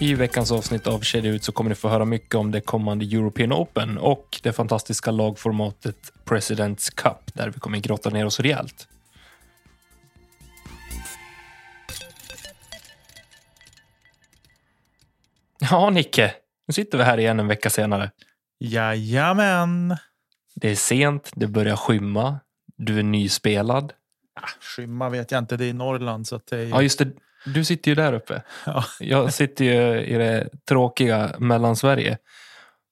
I veckans avsnitt av Kedja ut så kommer ni få höra mycket om det kommande European Open och det fantastiska lagformatet Presidents Cup där vi kommer grotta ner oss rejält. Ja, Nicke. Nu sitter vi här igen en vecka senare. Jajamän. Det är sent, det börjar skymma. Du är nyspelad. Ah, skymma vet jag inte, det är i Norrland. Så det är... Ja, just det. Du sitter ju där uppe. Ja. Jag sitter ju i det tråkiga Mellansverige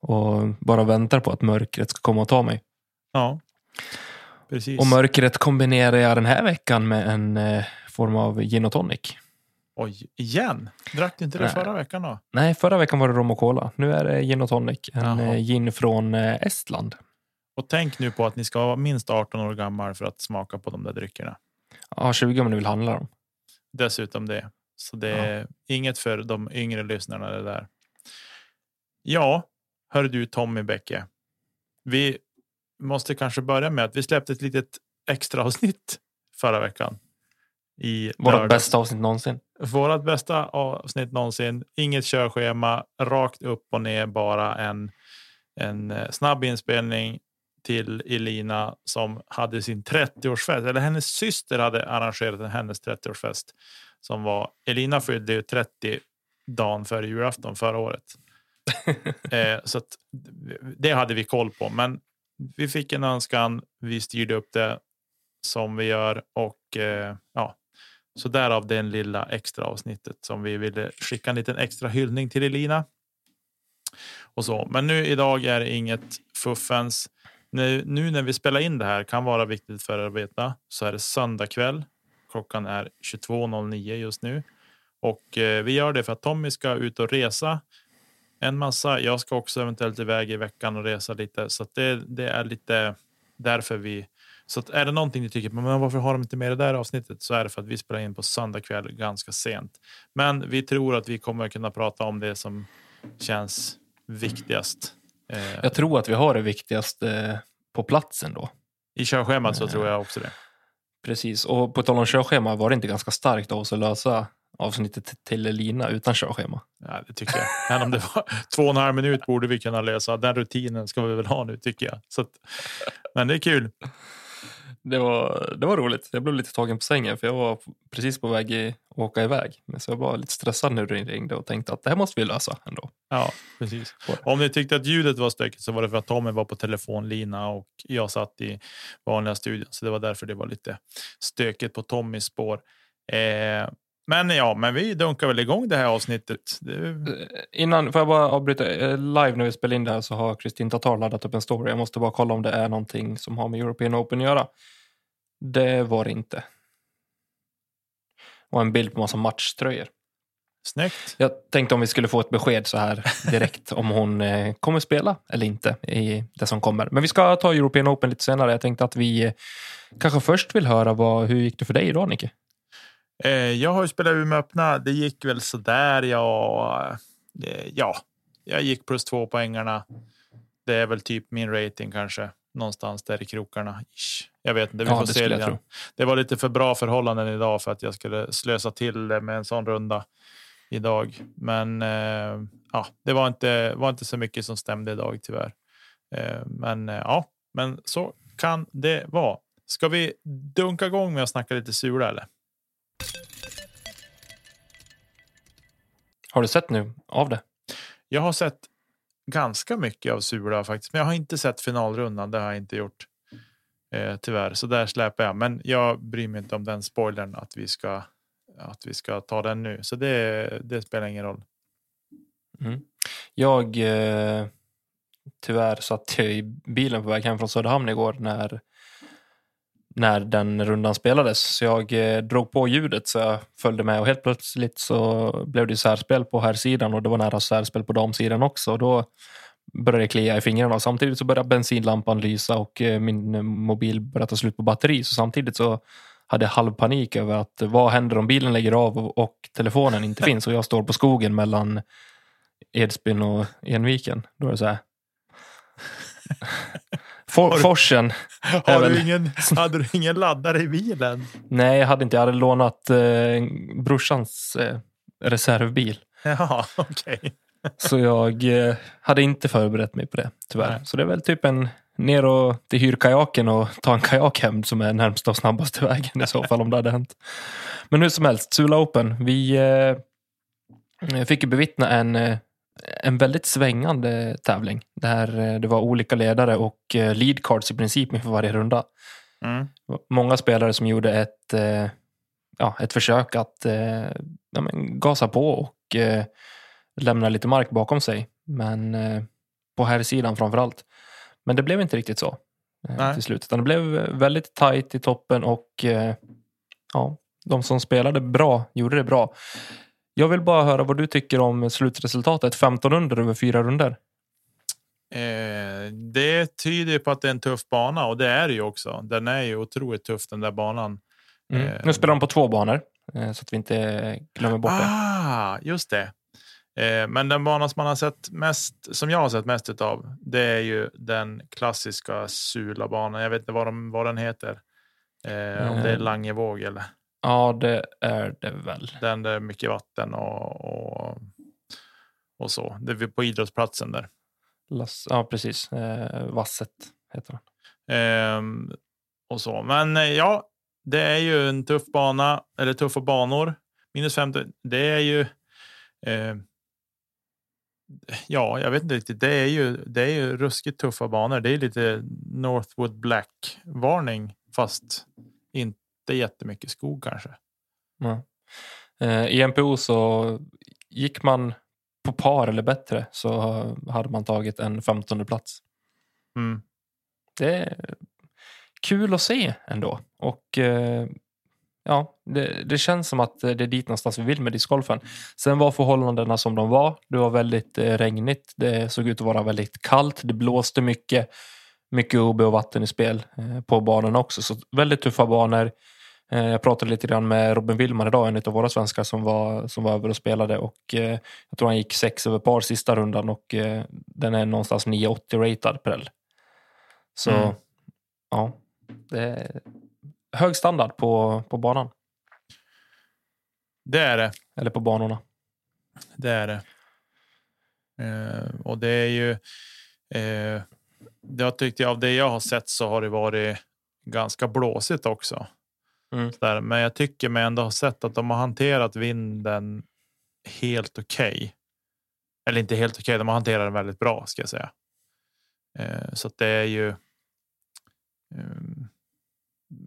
och bara väntar på att mörkret ska komma och ta mig. ja. Precis. Och mörkret kombinerar jag den här veckan med en eh, form av gin och tonic. Oj, igen? Drack du inte det Nej. förra veckan då? Nej, förra veckan var det rom och cola. Nu är det gin och tonic. En Jaha. eh, gin från eh, Estland. Och tänk nu på att ni ska vara minst 18 år gammal för att smaka på de där dryckerna. Ja, 20 om ni vill handla dem. Dessutom det. Så det är inget för de yngre lyssnarna det där. Ja, hör du Tommy Bäcke. Vi måste kanske börja med att vi släppte ett litet extra avsnitt förra veckan. I Vårt lördags. bästa avsnitt någonsin. Vårat bästa avsnitt någonsin. Inget körschema, rakt upp och ner, bara en, en eh, snabb inspelning till Elina som hade sin 30-årsfest. Eller hennes syster hade arrangerat en hennes 30-årsfest. Som var, Elina fyllde ju 30 dagen före julafton förra året. eh, så att, det hade vi koll på. Men vi fick en önskan, vi styrde upp det som vi gör och eh, ja, så därav den lilla extra avsnittet som vi ville skicka en liten extra hyllning till Elina. Och så. Men nu idag är det inget fuffens. Nu, nu när vi spelar in det här kan vara viktigt för er att veta så är det söndag kväll. Klockan är 22.09 just nu och eh, vi gör det för att Tommy ska ut och resa en massa. Jag ska också eventuellt iväg i veckan och resa lite så att det, det är lite därför vi så att är det någonting ni tycker, men varför har de inte med det där avsnittet? Så är det för att vi spelar in på söndag kväll ganska sent. Men vi tror att vi kommer kunna prata om det som känns viktigast. Eh, Jag tror att vi har det viktigaste eh, på platsen då. I körschemat så tror jag också det. Precis, och på tal om körschema var det inte ganska starkt av oss att lösa avsnittet till Lina utan körschema. Ja, det tycker jag. Men om det var två och en halv minut borde vi kunna lösa. Den rutinen ska vi väl ha nu tycker jag. Så att, men det är kul. Det var, det var roligt. Jag blev lite tagen på sängen för jag var precis på väg i, att åka iväg. Men så jag var lite stressad när du ringde och tänkte att det här måste vi lösa ändå. Ja, precis. Om ni tyckte att ljudet var stökigt så var det för att Tommy var på telefonlina och jag satt i vanliga studion. Så det var därför det var lite stökigt på Tommys spår. Eh, men ja, men vi dunkar väl igång det här avsnittet. Det, Eh, Innan, får jag bara avbryta? Eh, Live när vi spelar in det här så har Kristin Tatar laddat upp en story. Jag måste bara kolla om det är någonting som har med European Open att göra. Det var det inte. Och en bild på massa matchtröjor. snyggt. Jag tänkte om vi skulle få ett besked så här direkt om hon eh, kommer spela eller inte i det som kommer. Men vi ska ta European Open lite senare. Jag tänkte att vi eh, kanske först vill höra vad, hur gick det för dig idag Nicke? Eh, jag har ju spelat Umeå öppna. Det gick väl sådär. Jag, eh, ja, jag gick plus två poängarna. Det är väl typ min rating kanske. Någonstans där i krokarna. Ish. Jag vet inte. Vi Ja, får det se grann. Det var lite för bra förhållanden idag för att jag skulle slösa till det med en sån runda idag. Men eh, ja, det var inte, var inte så mycket som stämde idag tyvärr. Eh, men eh, ja, men så kan det vara. Ska vi dunka igång med att snacka lite sura eller? Har du sett nu av det? Jag har sett ganska mycket av Sula faktiskt, men jag har inte sett finalrundan. Det har jag inte gjort. Eh, tyvärr, så där släpar jag. Men jag bryr mig inte om den spoilern att vi ska att vi ska ta den nu, så det, det spelar ingen roll. Mm. Jag eh, tyvärr satt jag i bilen på väg hem från Söderhamn igår när när den rundan spelades. Så jag eh, drog på ljudet så jag följde med och helt plötsligt så blev det särspel på här sidan och det var nära särspel på damsidan också. Och då började det klia i fingrarna och samtidigt så började bensinlampan lysa och eh, min mobil började ta slut på batteri. Så samtidigt så hade jag halv panik över att vad händer om bilen lägger av och, och telefonen inte finns och jag står på skogen mellan Edsbyn och Enviken. Då är det så här. For, Har du- forsen. Har du ingen, hade du ingen laddare i bilen? Nej, jag hade inte. Jag hade lånat eh, brorsans eh, reservbil. Ja, okej. Så jag eh, hade inte förberett mig på det, tyvärr. Nej. Så det är väl typ en ner och till hyrkajaken och ta en kajak hem som är närmsta och snabbaste vägen i så fall om det hade hänt. Men hur som helst, Sula Open. Vi eh, fick ju bevittna en, eh, en väldigt svängande tävling. Där eh, det var olika ledare och eh, lead cards i princip inför varje runda. Mm. Många spelare som gjorde ett, eh, ja, ett försök att ja, men gasa på och eh, lämna lite mark bakom sig. Men eh, på här sidan framför allt. Men det blev inte riktigt så eh, till slut. Utan det blev väldigt tajt i toppen och ja, de som spelade bra gjorde det bra. Jag vill bara höra vad du tycker om slutresultatet. 15 under över fyra runder. Eh, det tyder på att det är en tuff bana och det är det ju också. Den är ju otroligt tuff den där banan. Mm. Eh. Nu spelar de på två banor eh, så att vi inte glömmer bort det. Ah, just det. Eh, men den bana som man har sett mest, som jag har sett mest utav, det är ju den klassiska Sulabanan. Jag vet inte vad, de, vad den heter. Eh, om det är Eh. Langevåg eller Ja, det är det väl. den där är mycket vatten och, och, och så. Det är på idrottsplatsen där. Lass, ja, precis. Eh, Vasset heter den. Ehm, och så. Men eh, ja, det är ju en tuff bana eller tuffa banor. Minus 50. Det är ju. Eh, ja, jag vet inte riktigt. Det är ju. Det är ju ruskigt tuffa banor. Det är lite Northwood Black varning, fast inte jättemycket skog kanske. Eh, I NPO så gick man på par eller bättre så hade man tagit en 15 plats. Mm. Det är kul att se ändå. Och eh, ja, det, det känns som att det är dit någonstans vi vill med discgolfen. Sen var förhållandena som de var. Det var väldigt eh, regnigt. Det såg ut att vara väldigt kallt. Det blåste mycket. Mycket OB och vatten i spel på banorna också. Så väldigt tuffa banor. Eh, Jag pratade lite grann med Robin Willman idag, en av våra svenskar som var, som var över och spelade. Och eh, jag tror han gick sex över par sista rundan och eh, den är någonstans 980 ratad per L. Så Mm. ja, det är hög standard på, på banan. Det är det. Eller på banorna. Det är det. Eh, och det är ju. Eh, det jag tyckte av det jag har sett så har det varit ganska blåsigt också. Mm. Där, men jag tycker mig ändå ha sett att de har hanterat vinden helt okej. Eller inte helt okej, de har hanterat den väldigt bra ska jag säga. Eh, så att det är ju. ehm,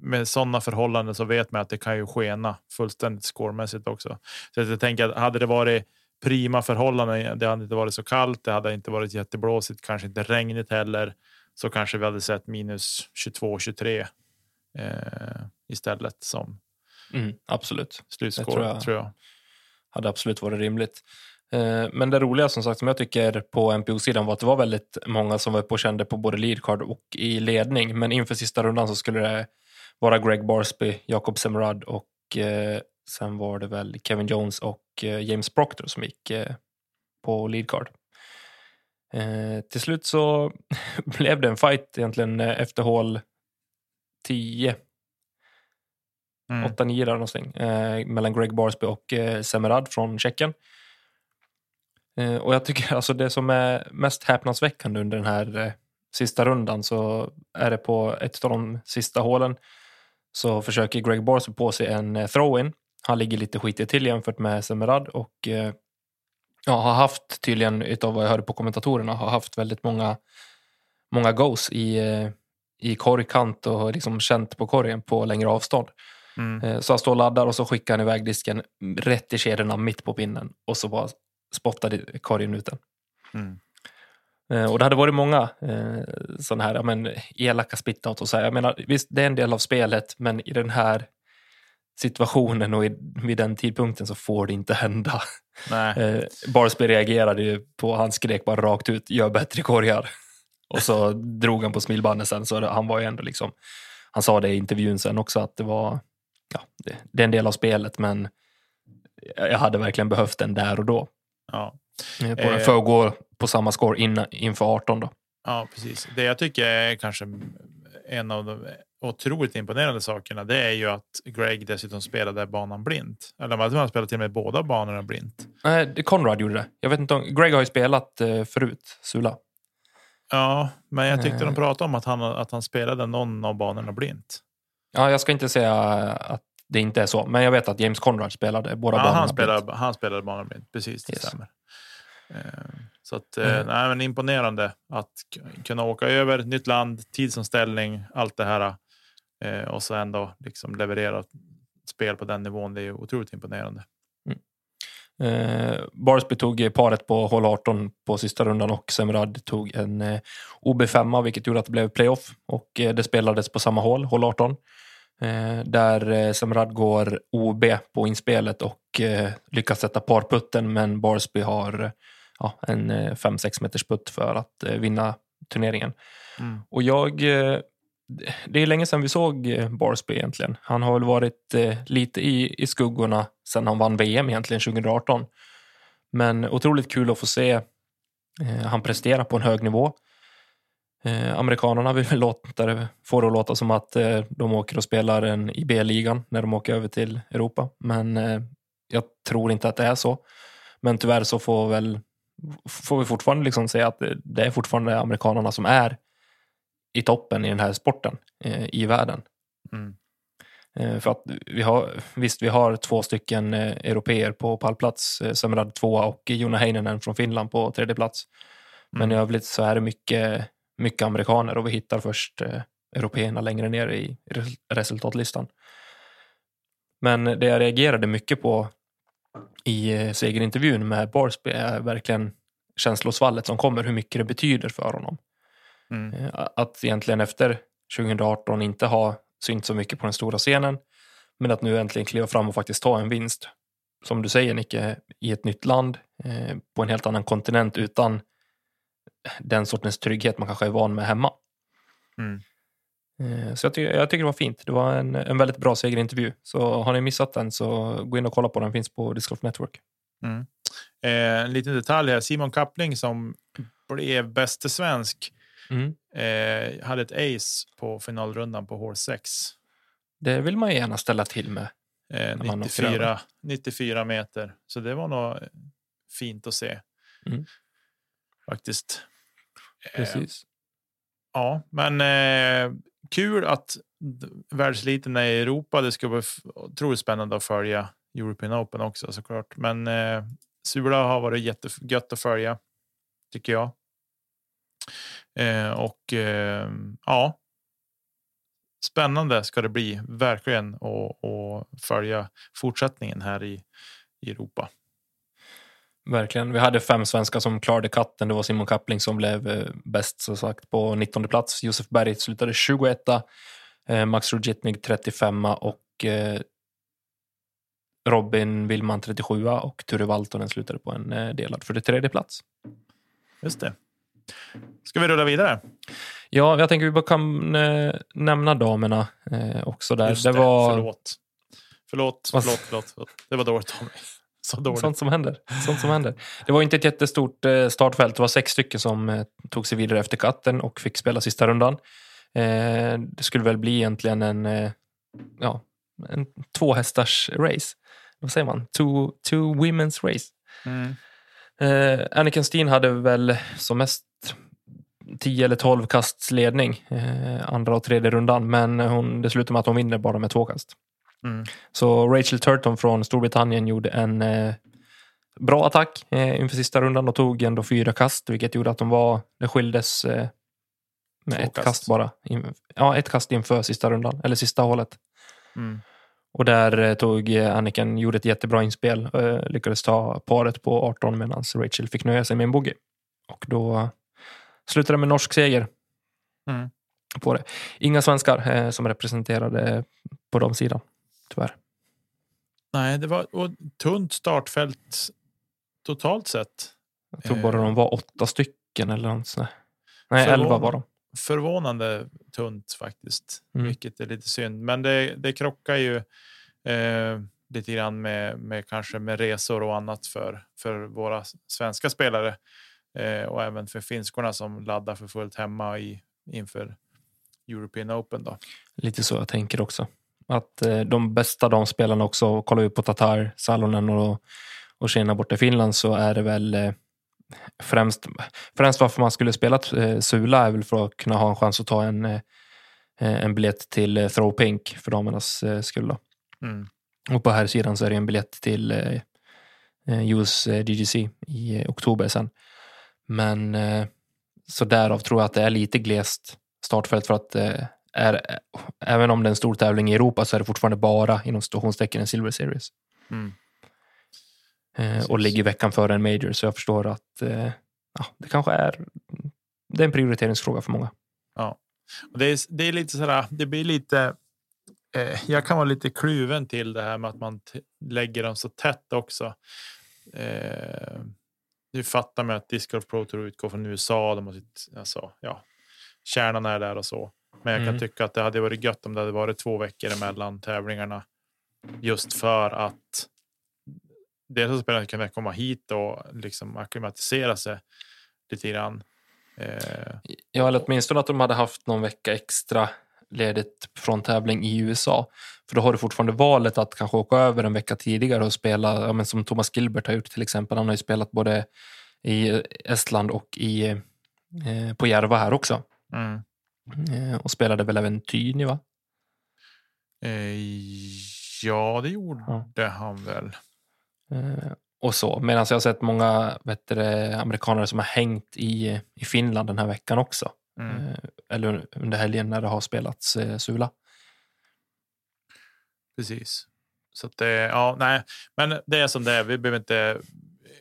med sådana förhållanden så vet man att det kan ju skena fullständigt scoremässigt också. Så att jag tänker att hade det varit prima förhållanden, det hade inte varit så kallt, det hade inte varit jätteblåsigt, kanske inte regnigt heller, så kanske vi hade sett minus 22, 23 eh, istället som Mm, absolut. slutscore, tror jag. tror jag. hade absolut varit rimligt. Eh, Men det roliga som sagt som jag tycker på NPO-sidan var att det var väldigt många som var uppe och kände på både leadcard och i ledning. Men inför sista rundan så skulle det vara Greg Barsby, Jacob Semerad och eh, sen var det väl Kevin Jones och eh, James Proctor som gick eh, på leadcard. Eh, till slut så blev det en fight egentligen efter hål 10 Mm. 8-9 där någonting, eh, mellan Greg Barsby och eh, Semerad från Tjeckien. Eh, och jag tycker alltså det som är mest häpnadsväckande under den här eh, sista rundan så är det på ett av de sista hålen så försöker Greg Barsby på sig en eh, throw-in. Han ligger lite skitigt till jämfört med Semerad och eh, ja, har haft tydligen, utav vad jag hörde på kommentatorerna, har haft väldigt många, många goes i, eh, i korgkant och liksom känt på korgen på längre avstånd. Mm. Eh, Så han står och laddar och så skickar han iväg disken rätt i kedjorna mitt på pinnen och så bara spottar korgen ut den. Mm. Eh, och det hade varit många eh, sådana här men, elaka spit-out och så här. Jag menar, visst, det är en del av spelet, men i den här situationen och i, vid den tidpunkten så får det inte hända. Nej. Eh, Barsby reagerade ju på, han skrek bara rakt ut, gör bättre korgar. Och så drog han på smilbandet sen, så han var ju ändå liksom, han sa det i intervjun sen också att det var, ja, det, det är en del av spelet men jag hade verkligen behövt den där och då. Ja. Eh, På, Eh. för att gå på samma score in, inför 18 då. ja, precis. Det jag tycker är kanske en av de otroligt imponerande sakerna. Det är ju att Greg dessutom spelade banan blint. Eller att han spelade till och med båda banorna blint. Nej, Conrad gjorde det. Jag vet inte om, Greg har ju spelat eh, förut, Sula. Ja, men jag tyckte Eh. de pratade om att han, att han spelade någon av banorna blint. Ja, jag ska inte säga att det inte är så, men jag vet att James Conrad spelade båda Ja, banorna. han, blint. spelade, han spelade banan blint. Precis, det Yes. stämmer. Eh, Så att, eh, Mm. nej, men imponerande att kunna åka över, nytt land, tidsomställning, allt det här. Eh, och så ändå liksom leverera spel på den nivån. Det är otroligt imponerande. Eh, Barsby tog paret på hål 18 på sista rundan och Semrad tog en eh, OB5 vilket gjorde att det blev playoff och eh, det spelades på samma hål, hål 18. Eh, där eh, Semrad går OB på inspelet och lyckas sätta parputten men Barsby har ja, en eh, 5-6 meters putt för att vinna turneringen. Mm. Och jag, det är länge sedan vi såg eh, Barsby egentligen. Han har väl varit eh, lite i, i skuggorna sedan han vann VM egentligen 2018. Men otroligt kul att få se eh, han prestera på en hög nivå. Eh, amerikanerna vill väl låta det, få det att låta som att eh, de åker och spelar en i B-ligan när de åker över till Europa. Men eh, jag tror inte att det är så. Men tyvärr så får, väl, får vi fortfarande liksom säga att det, det är fortfarande amerikanerna som är i toppen i den här sporten eh, i världen. Mm. Eh, för att vi har, visst, vi har två stycken eh, europeer på pallplats, eh, Semrad tvåa och Jona Heinonen från Finland på tredje plats. Men i Mm. övrigt så är det mycket, mycket amerikaner och vi hittar först eh, européerna längre ner i res- resultatlistan. Men det jag reagerade mycket på i eh, segerintervjun med Barsby är verkligen känslosvallet som kommer, hur mycket det betyder för honom. Mm. Eh, Att egentligen efter 2018 inte ha synt så mycket på den stora scenen, men att nu äntligen kliva fram och faktiskt ta en vinst. Som du säger Nicke, i ett nytt land, eh, på en helt annan kontinent utan den sortens trygghet man kanske är van med hemma. Mm. Eh, Så jag, ty- jag tycker det var fint. Det var en, en väldigt bra segerintervju. Så har ni missat den så gå in och kolla på den. finns på Disc Golf Network. Eh, en liten detalj här. Simon Kappling som blev bäste svensk Mm. eh, hade ett ace på finalrundan på hål 6. Det vill man ju gärna ställa till med. Eh, man åker 94, över. 94 meter. Så det var nog eh, fint att se. Mm. Faktiskt. Eh, Precis. Ja, men eh, kul att världseliten är i Europa. Det ska bli f- otroligt spännande att följa European Open också såklart. Men eh, Sula har varit jättegött att följa tycker jag. Eh, och eh, ja. Spännande ska det bli verkligen att följa fortsättningen här i, i Europa. Verkligen. Vi hade fem svenskar som klarade katten. Det var Simon Kappling som blev eh, bäst som sagt på 19 plats. Josef Berg slutade 21 eh, Max Rugitnig 35 och eh, Robin Willman 37 och Ture Valtonen slutade på en delad 43 plats. Just det. Ska vi rulla vidare? Ja, jag tänker vi bara kan eh, nämna damerna eh, också där. Just det var Förlåt. Förlåt, förlåt, förlåt, förlåt. Det var dåligt av mig. Så dåligt. sånt som händer. Sånt som händer. Det var inte ett jättestort eh, startfält. Det var sex stycken som tog sig vidare efter katten och fick spela sista rundan. Det skulle väl bli egentligen en, ja, en två hästars race. Vad säger man? Two, two women's race. Mm. Eh, Anniken Steen hade väl som mest 10 eller 12 kasts ledning eh, andra och tredje rundan, men hon, det slutar med att hon vinner bara med två kast. Mm. Så Rachel Turton från Storbritannien gjorde en eh, bra attack eh, inför sista rundan och tog ändå fyra kast, vilket gjorde att de var, det skildes eh, med Två ett kast. kast, bara. In, ja, ett kast inför sista rundan, eller sista hålet. Mm. Och där eh, tog eh, Anniken, gjorde ett jättebra inspel, eh, lyckades ta paret på 18 medan Rachel fick nöja sig med en bogey. Och då slutade med norsk seger. Mm. På det. Inga svenskar eh, som representerade på de sidan, tyvärr. Nej, det var och tunt startfält totalt sett. Jag tror bara Eh. de var åtta stycken eller något sånt. Nej, Förvånande. elva var de. Förvånande tunt faktiskt, Mm. vilket är lite synd. Men det, det krockar ju eh, lite grann med, med kanske med resor och annat för, för våra svenska spelare eh, och även för finskorna som laddar för fullt hemma i, inför European Open. Då. Lite så jag tänker också. Att eh, de bästa de spelarna också, kollar vi på Tatar, Salonen och, och Kina borta i Finland så är det väl eh, främst, främst varför man skulle spela eh, Sula är väl för att kunna ha en chans att ta en, eh, en biljett till eh, Throw Pink för damernas skull. Mm. Och på här sidan så är det en biljett till US DGC i oktober sen. Men eh, så därav tror jag att det är lite glest startfält för att eh, är, även om det är en stor tävling i Europa så är det fortfarande bara inom situationstecken en Silver Series. Mm. Eh, och ligger veckan före en Major så jag förstår att eh, ja, det kanske är det är en prioriteringsfråga för många. Och det, är, det är lite sådär, det blir lite. Eh, jag kan vara lite kluven till det här med att man lägger dem så tätt också. Nu fattar man att Disc Golf Pro Tour utgår från USA. De har sitt, alltså, ja, kärnan är där och så. Men jag kan Mm. tycka att det hade varit gött om det hade varit två veckor emellan tävlingarna. Just för att dels att spelarna kunde komma hit och liksom acklimatisera sig lite grann. Eh, Ja, eller åtminstone att de hade haft någon vecka extra ledigt från tävling i USA. För då har du fortfarande valet att kanske åka över en vecka tidigare och spela, ja, men som Thomas Gilbert har gjort till exempel. Han har ju spelat både i Estland och i, eh, på Järva här också. mm. Eh, och spelade väl även Tyni, va? Eh, ja, det gjorde han väl. Eh, och så. Medan jag har sett många vet du, amerikanare som har hängt i, i Finland den här veckan också. Mm. Eh, eller under helgen när det har spelats eh, Sula. Precis. Så det, ja, nej, men det är som det är. Vi behöver inte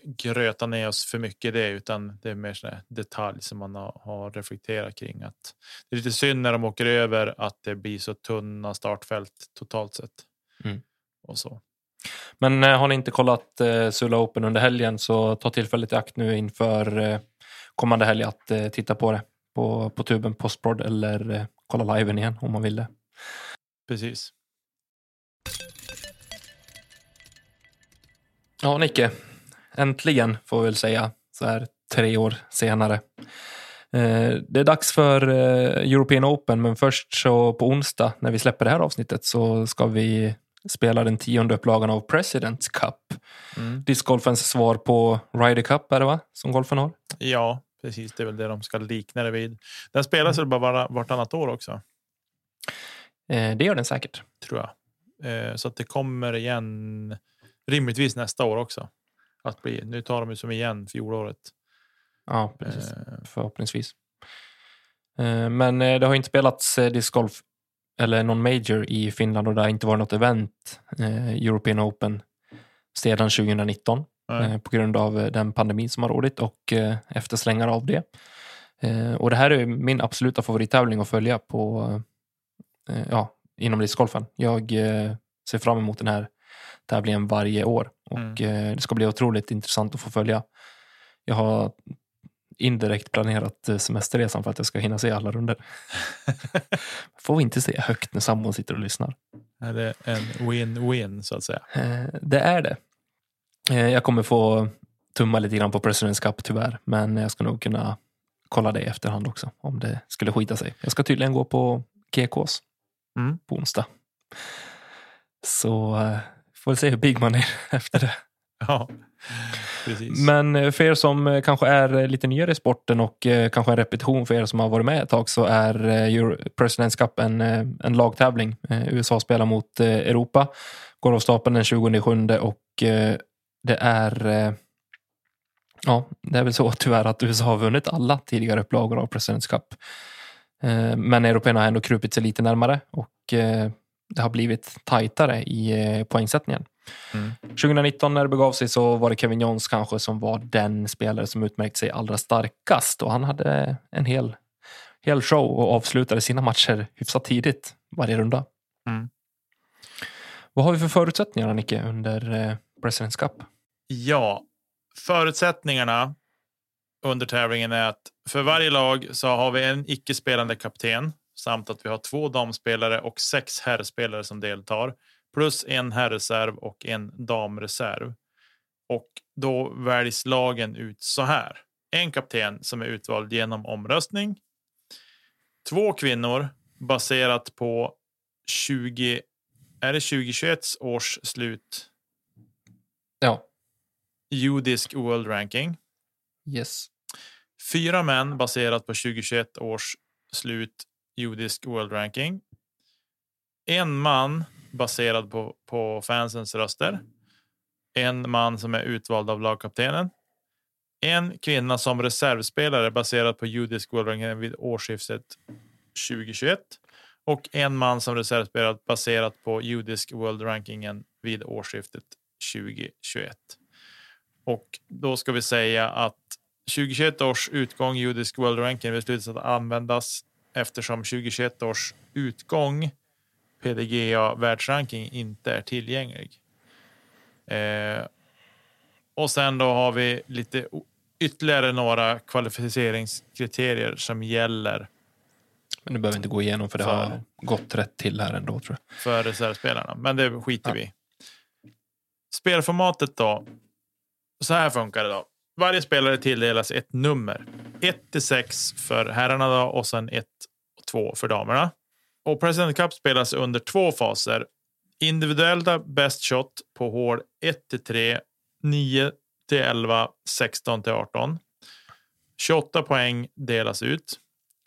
gröta ner oss för mycket i det, utan det är mer sån här detalj som man har, har reflekterat kring. Att det är lite synd när de åker över att det blir så tunna startfält totalt sett. Mm. Och så. Men eh, har ni inte kollat eh, Sula Open under helgen så ta tillfället i akt nu inför eh, kommande helg att eh, titta på det på, på tuben Postprod eller eh, kolla liven igen om man vill det. Precis. Ja, Nicke. Äntligen får vi väl säga så här tre år senare. Eh, det är dags för eh, European Open, men först så på onsdag när vi släpper det här avsnittet så ska vi spela den tionde upplagan av Presidents Cup. Mm. Discgolfens svar på Ryder Cup är det va? Som golfen har. Ja, precis. Det är väl det de ska likna det vid. Den spelas väl bara var- vartannat år också, Eh, det gör den säkert. tror jag. Eh, så att det kommer igen rimligtvis nästa år också. Att bli, nu tar de ju som igen fjolåret. Ja, precis. Eh, Förhoppningsvis. Eh, Men eh, det har inte spelats eh, discgolf eller någon major i Finland och det har inte varit något event, European Open, sedan 2019 nej. eh, på grund av eh, den pandemin som har rådit och eh, efterslängar av det. Och det här är min absoluta favorittävling att följa på, ja, inom discgolfen. Jag ser fram emot den här tävlingen varje år och eh, det ska bli otroligt intressant att få följa. Jag har indirekt planerat semesterresan för att jag ska hinna se alla runder. Får vi inte se högt när sambon sitter och lyssnar. Är det en win-win så att säga? Det är det. Eh, Jag kommer få tumma lite grann på Presidents Cup tyvärr, men jag ska nog kunna kolla det i efterhand också om det skulle skita sig. Jag ska tydligen gå på GKs Mm. på onsdag. Så eh, får vi se hur big man är efter det. Ja, precis. Men eh, för er som kanske är lite nyare i sporten och kanske en repetition för er som har varit med ett tag så är Presidents Cup en, en lagtävling. USA spelar mot Europa. Går av stapeln den 27 och det är eh, Ja, det är väl så tyvärr att USA har vunnit alla tidigare upplagor av Presidents Cup. Eh, Men européerna har ändå krupit sig lite närmare och eh, det har blivit tajtare i poängsättningen. Mm. 2019 när det begav sig så var det Kevin Jones kanske som var den spelare som utmärkte sig allra starkast och han hade en hel, hel show och avslutade sina matcher hyfsat tidigt varje runda. Mm. Vad har vi för förutsättningar, Nicke, under President's Cup? Ja, förutsättningarna under tävlingen är att för varje lag så har vi en icke spelande kapten samt att vi har två damspelare och sex herrspelare som deltar plus en herrreserv och en damreserv. Och då väljs lagen ut så här. En kapten som är utvald genom omröstning. Två kvinnor baserat på 20. Är det 2021 års slut? Ja. Judisk World Ranking. Yes. Fyra män baserat på 2021 års slut judisk World Ranking. En man baserad på, på fansens röster. En man som är utvald av lagkaptenen. En kvinna som reservspelare baserat på judisk World Ranking vid årsskiftet 2021 och en man som reservspelare baserat på judisk World Rankingen vid årsskiftet 2021. Och då ska vi säga att 2021 års utgång judisk World Ranking beslutas att användas eftersom 2021 års utgång PDGA världsranking inte är tillgänglig. Eh, och sen då har vi lite ytterligare några kvalificeringskriterier som gäller. Men du behöver inte gå igenom för det för, har gått rätt till här ändå tror jag. För reservspelarna, men det skiter ja. vi Spelformatet då. Så här funkar det då. Varje spelare tilldelas ett nummer. 1 till 6 för herrarna då, och sen 1 och 2 för damerna. Och President Cup spelas under två faser. Individuella best shot på hål 1 till 3, 9 till 11, 16 till 18. 28 poäng delas ut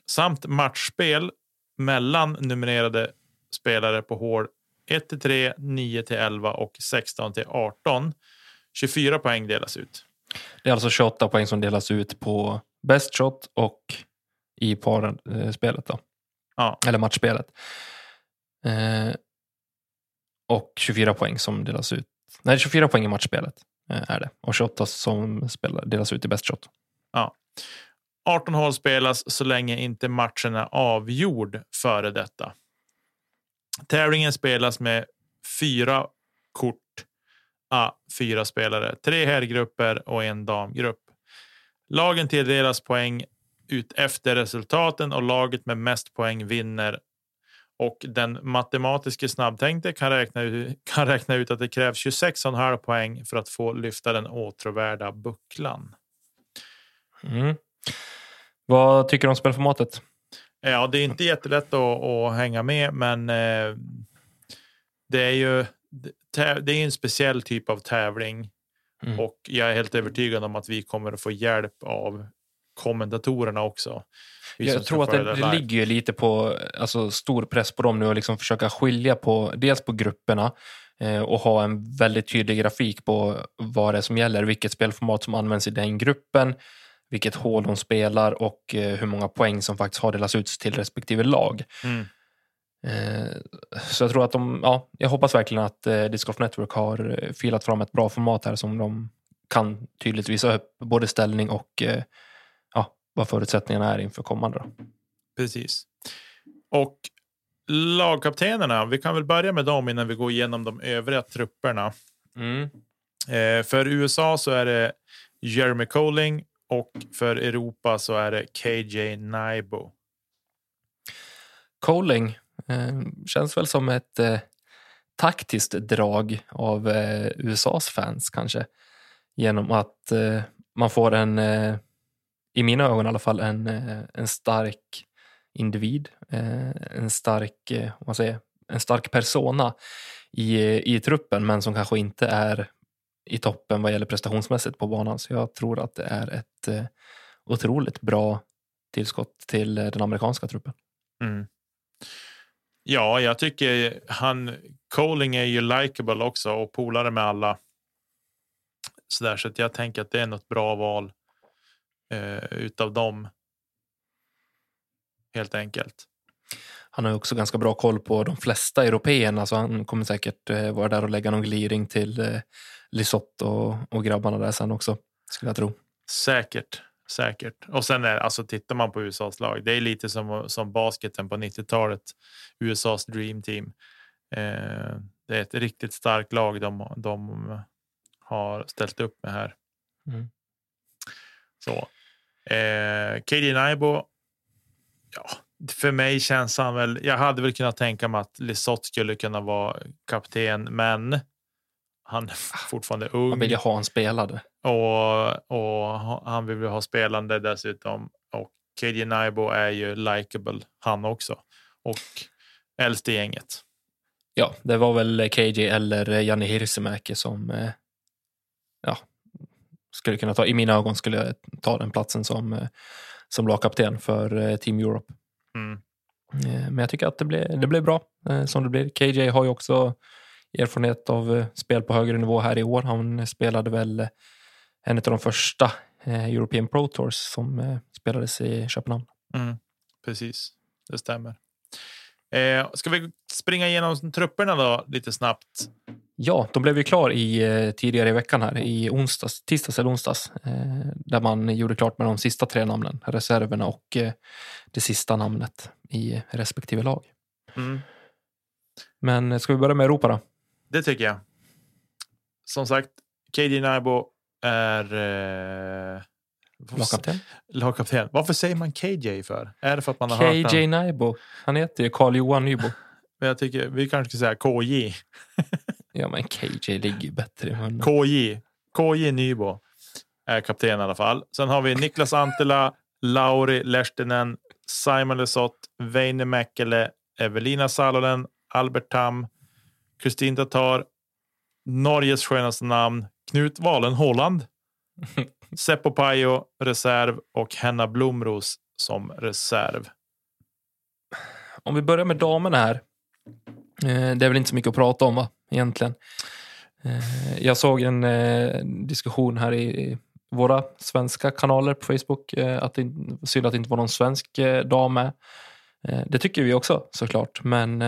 samt matchspel mellan numrerade spelare på hål 1 till 3, 9 till 11 och 16 till 18. 24 poäng delas ut. Det är alltså 28 poäng som delas ut på best shot och i parspelet. Då. Ja. Eller matchspelet. Eh, och 24 poäng som delas ut. Nej, 24 poäng i matchspelet eh, är det. Och 28 som spelar, delas ut i best shot. Ja. 18 hål spelas så länge inte matchen är avgjord före detta. Tävlingen spelas med fyra kort ah, fyra spelare, tre herrgrupper och en damgrupp. Lagen tilldelas poäng ut efter resultaten och laget med mest poäng vinner. Och den matematiska snabbtänkte kan räkna, ut, kan räkna ut att det krävs 26,5 poäng för att få lyfta den åtråvärda bucklan. Mm. Vad tycker du om spelformatet? Ja, det är inte jättelätt att, att hänga med, men eh, det är ju det är en speciell typ av tävling mm. och jag är helt övertygad om att vi kommer att få hjälp av kommentatorerna också. Jag tror att det, det ligger lite på alltså, stor press på dem nu att liksom försöka skilja på dels på grupperna eh, och ha en väldigt tydlig grafik på vad det är som gäller, vilket spelformat som används i den gruppen, vilket hål de spelar och eh, hur många poäng som faktiskt har delats ut till respektive lag. Mm. Eh, så jag tror att de, ja, jag hoppas verkligen att eh, Disc Golf Network har eh, filat fram ett bra format här som de kan tydligt visa upp både ställning och ja, vad förutsättningarna är inför kommande. Då. Precis. Och lagkaptenerna, vi kan väl börja med dem innan vi går igenom de övriga trupperna. Mm. för USA så är det Jeremy Colling och för Europa så är det KJ Naibo. Colling Eh, känns väl som ett eh, taktiskt drag av eh, USAs fans kanske. Genom att eh, man får en, eh, i mina ögon i alla fall, en, eh, en stark individ. Eh, en stark, vad man säger, en stark persona i, i truppen men som kanske inte är i toppen vad gäller prestationsmässigt på banan. Så jag tror att det är ett otroligt bra tillskott till den amerikanska truppen. Mm. Ja, jag tycker han Coling är ju likable också och polare med alla. Så där så att jag tänker att det är något bra val eh, utav dem. Helt enkelt. han har också ganska bra koll på de flesta européerna så han kommer säkert eh, vara där och lägga någon gliring till eh, Lisotte och, och grabbarna där sen också, skulle jag tro. Säkert, säkert. Och sen är alltså tittar man på USAs lag. Det är lite som som basketen på 90-talet. USAs dream team. Eh, det är ett riktigt starkt lag de, de har ställt upp med här. Mm. Så. Eh, KD Naibo. Ja, för mig känns han väl. Jag hade väl kunnat tänka mig att Lisotte skulle kunna vara kapten, men han är fortfarande ung. Man vill ju ha en spelare. Och, och han vill ha spelande dessutom. Och KD Naibo är ju likable han också. Och äldst i gänget. Ja, det var väl KJ eller Janne Hirsemäki som eh, ja, skulle kunna ta, i mina ögon skulle jag ta den platsen som, eh, som lagkapten för eh, Team Europe. Mm. Men jag tycker att det blev, det blev bra som det blir. KJ har ju också erfarenhet av spel på högre nivå här i år. Han spelade väl en av de första eh, European Pro Tours som eh, spelades i Köpenhamn. Mm. Precis, det stämmer. Eh, ska vi springa igenom trupperna då lite snabbt? Ja, de blev ju klar i, eh, tidigare i veckan här i onsdags, tisdags eller onsdags. Eh, där man gjorde klart med de sista tre namnen, reserverna och eh, det sista namnet i respektive lag. Mm. Men ska vi börja med Europa då? Det tycker jag. Som sagt, KD Naibo är eh, Lagkapten? lagkapten. Varför säger man KJ för? Är det för att man har hört KJ den? Nybo. Han heter ju Carl-Johan Nybo. Men Jag tycker vi kanske ska säga KJ. Ja, men KJ ligger ju bättre i munnen. KJ. KJ Nybo är kapten i alla fall. Sen har vi Niklas Antila, Lauri Lehtinen, Simon Lesoth, Veine Mäkelä, Evelina Salonen, Albert Tam, Kristin Tatar, Norges skönaste namn, Knut Valen Holland, Seppo Pajo reserv och Henna Blomros som reserv. Om vi börjar med damerna här. Eh, det är väl inte så mycket att prata om va? egentligen. Eh, jag såg en eh, diskussion här i våra svenska kanaler på Facebook. Att det synd att det inte var någon svensk dam med. Det tycker vi också såklart. Men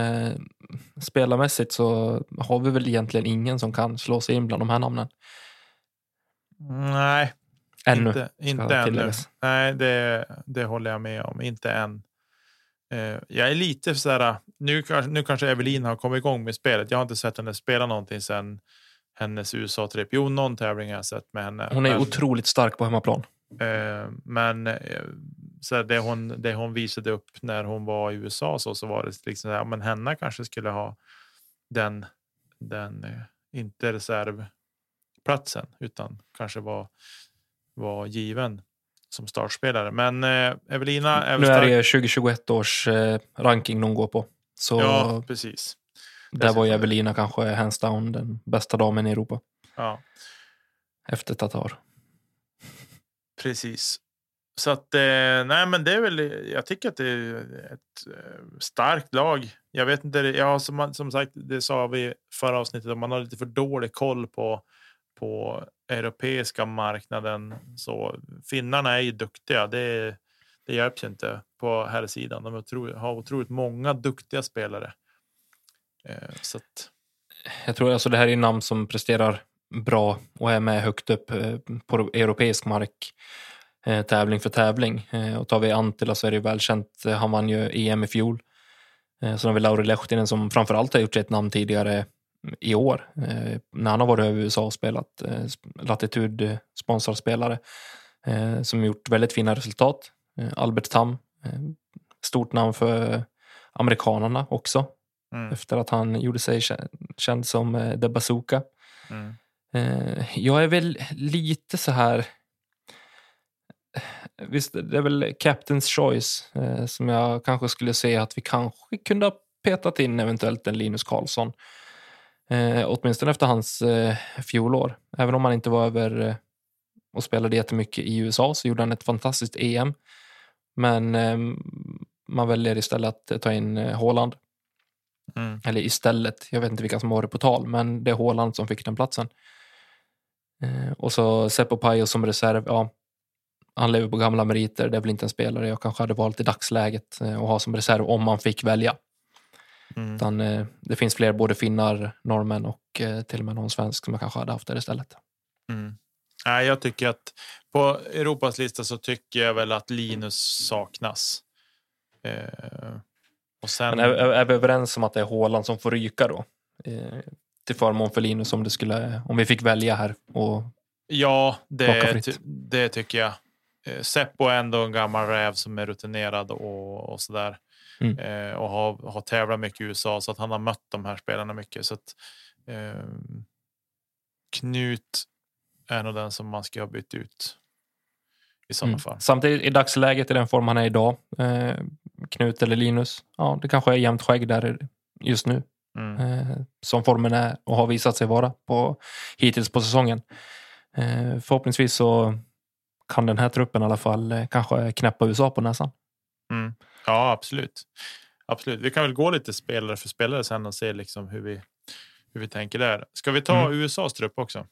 spelarmässigt så har vi väl egentligen ingen som kan slå sig in bland de här namnen. Nej, Ännu. inte, inte ännu. Nej, det, det håller jag med om. Inte än. Eh, jag är lite så här. Nu, nu kanske Evelina har kommit igång med spelet. Jag har inte sett henne spela någonting sedan hennes USA-tripp. Jo, någon tävling har jag sett med henne. Hon är men, otroligt stark på hemmaplan. eh, men eh, så här, det, hon, det hon visade upp när hon var i USA så, så var det liksom här, men henne kanske skulle ha den, den eh, inte reservplatsen utan kanske var, var given som startspelare. Men eh, Evelina är Nu är det 2021 års eh, ranking de går på. Så Ja, precis. där var Evelina kanske hands down den bästa damen i Europa. Ja, Efter Tatar. precis. Så att, eh, nej men det är väl, jag tycker att det är ett eh, starkt lag. Jag vet inte, ja, som, som sagt, det sa vi förra avsnittet, om man har lite för dålig koll på, på europeiska marknaden. Så finnarna är ju duktiga, det, det hjälps ju inte på här sidan. De otro, har otroligt många duktiga spelare. Eh, så att, Jag tror alltså det här är namn som presterar bra och är med högt upp eh, på europeisk mark eh, Tävling för tävling. Eh, Och tar vi Antila så är det ju välkänt. Eh, Han vann ju EM i fjol. Eh, Så har vi Lauri Lehtinen som framförallt har gjort sig ett namn tidigare i år. När han har varit över i USA och spelat. eh, Latitud sponsorspelare. Som gjort väldigt fina resultat. Albert Tam. Stort namn för amerikanerna också mm, efter att han gjorde sig kä- känd som The Bazooka. mm, Jag är väl lite så här... Visst, det är väl Captain's Choice eh, som jag kanske skulle säga att vi kanske kunde ha petat in eventuellt en Linus Karlsson. Eh, åtminstone efter hans eh, fjolår. Även om han inte var över eh, och spelade jättemycket i USA så gjorde han ett fantastiskt EM. Men eh, man väljer istället att ta in eh, mm. Eller istället, jag vet inte vilka som var det på tal, men det är Haaland som fick den platsen. Eh, och så Seppo Pajo som reserv, ja. Han lever på gamla meriter. Det är väl inte en spelare jag kanske hade valt i dagsläget eh, att ha som reserv om man fick välja. Mm. Utan, eh, det finns fler, både finnar, norrmän och eh, till och med någon svensk som jag kanske hade haft där istället. Mm. Nej, jag tycker att på Europas lista så tycker jag väl att Linus saknas. Eh, och sen, Men är, är, vi överens om att det är Håland som får ryka då? Eh, till förmån för Linus om, det skulle, om vi fick välja här. Och, ja, det, ty, det tycker jag. Eh, Seppo är ändå en gammal räv som är rutinerad och, och sådär. Mm. Eh, och har, har tävlat mycket i USA så att han har mött de här spelarna mycket. Så att, eh, Knut är nog den som man ska ha bytt ut i sådana mm. fall. Samtidigt i dagsläget i den form han är idag, eh, Knut eller Linus, ja det kanske är jämnt skägg där just nu. Mm. eh, som formen är och har visat sig vara på, hittills på säsongen. Eh, förhoppningsvis så kan den här truppen i alla fall eh, kanske knäppa USA på näsan. Mm. Ja, absolut. Absolut. Vi kan väl gå lite spelare för spelare sen och se liksom hur vi hur vi tänker där. Ska vi ta Mm. USAs trupp också?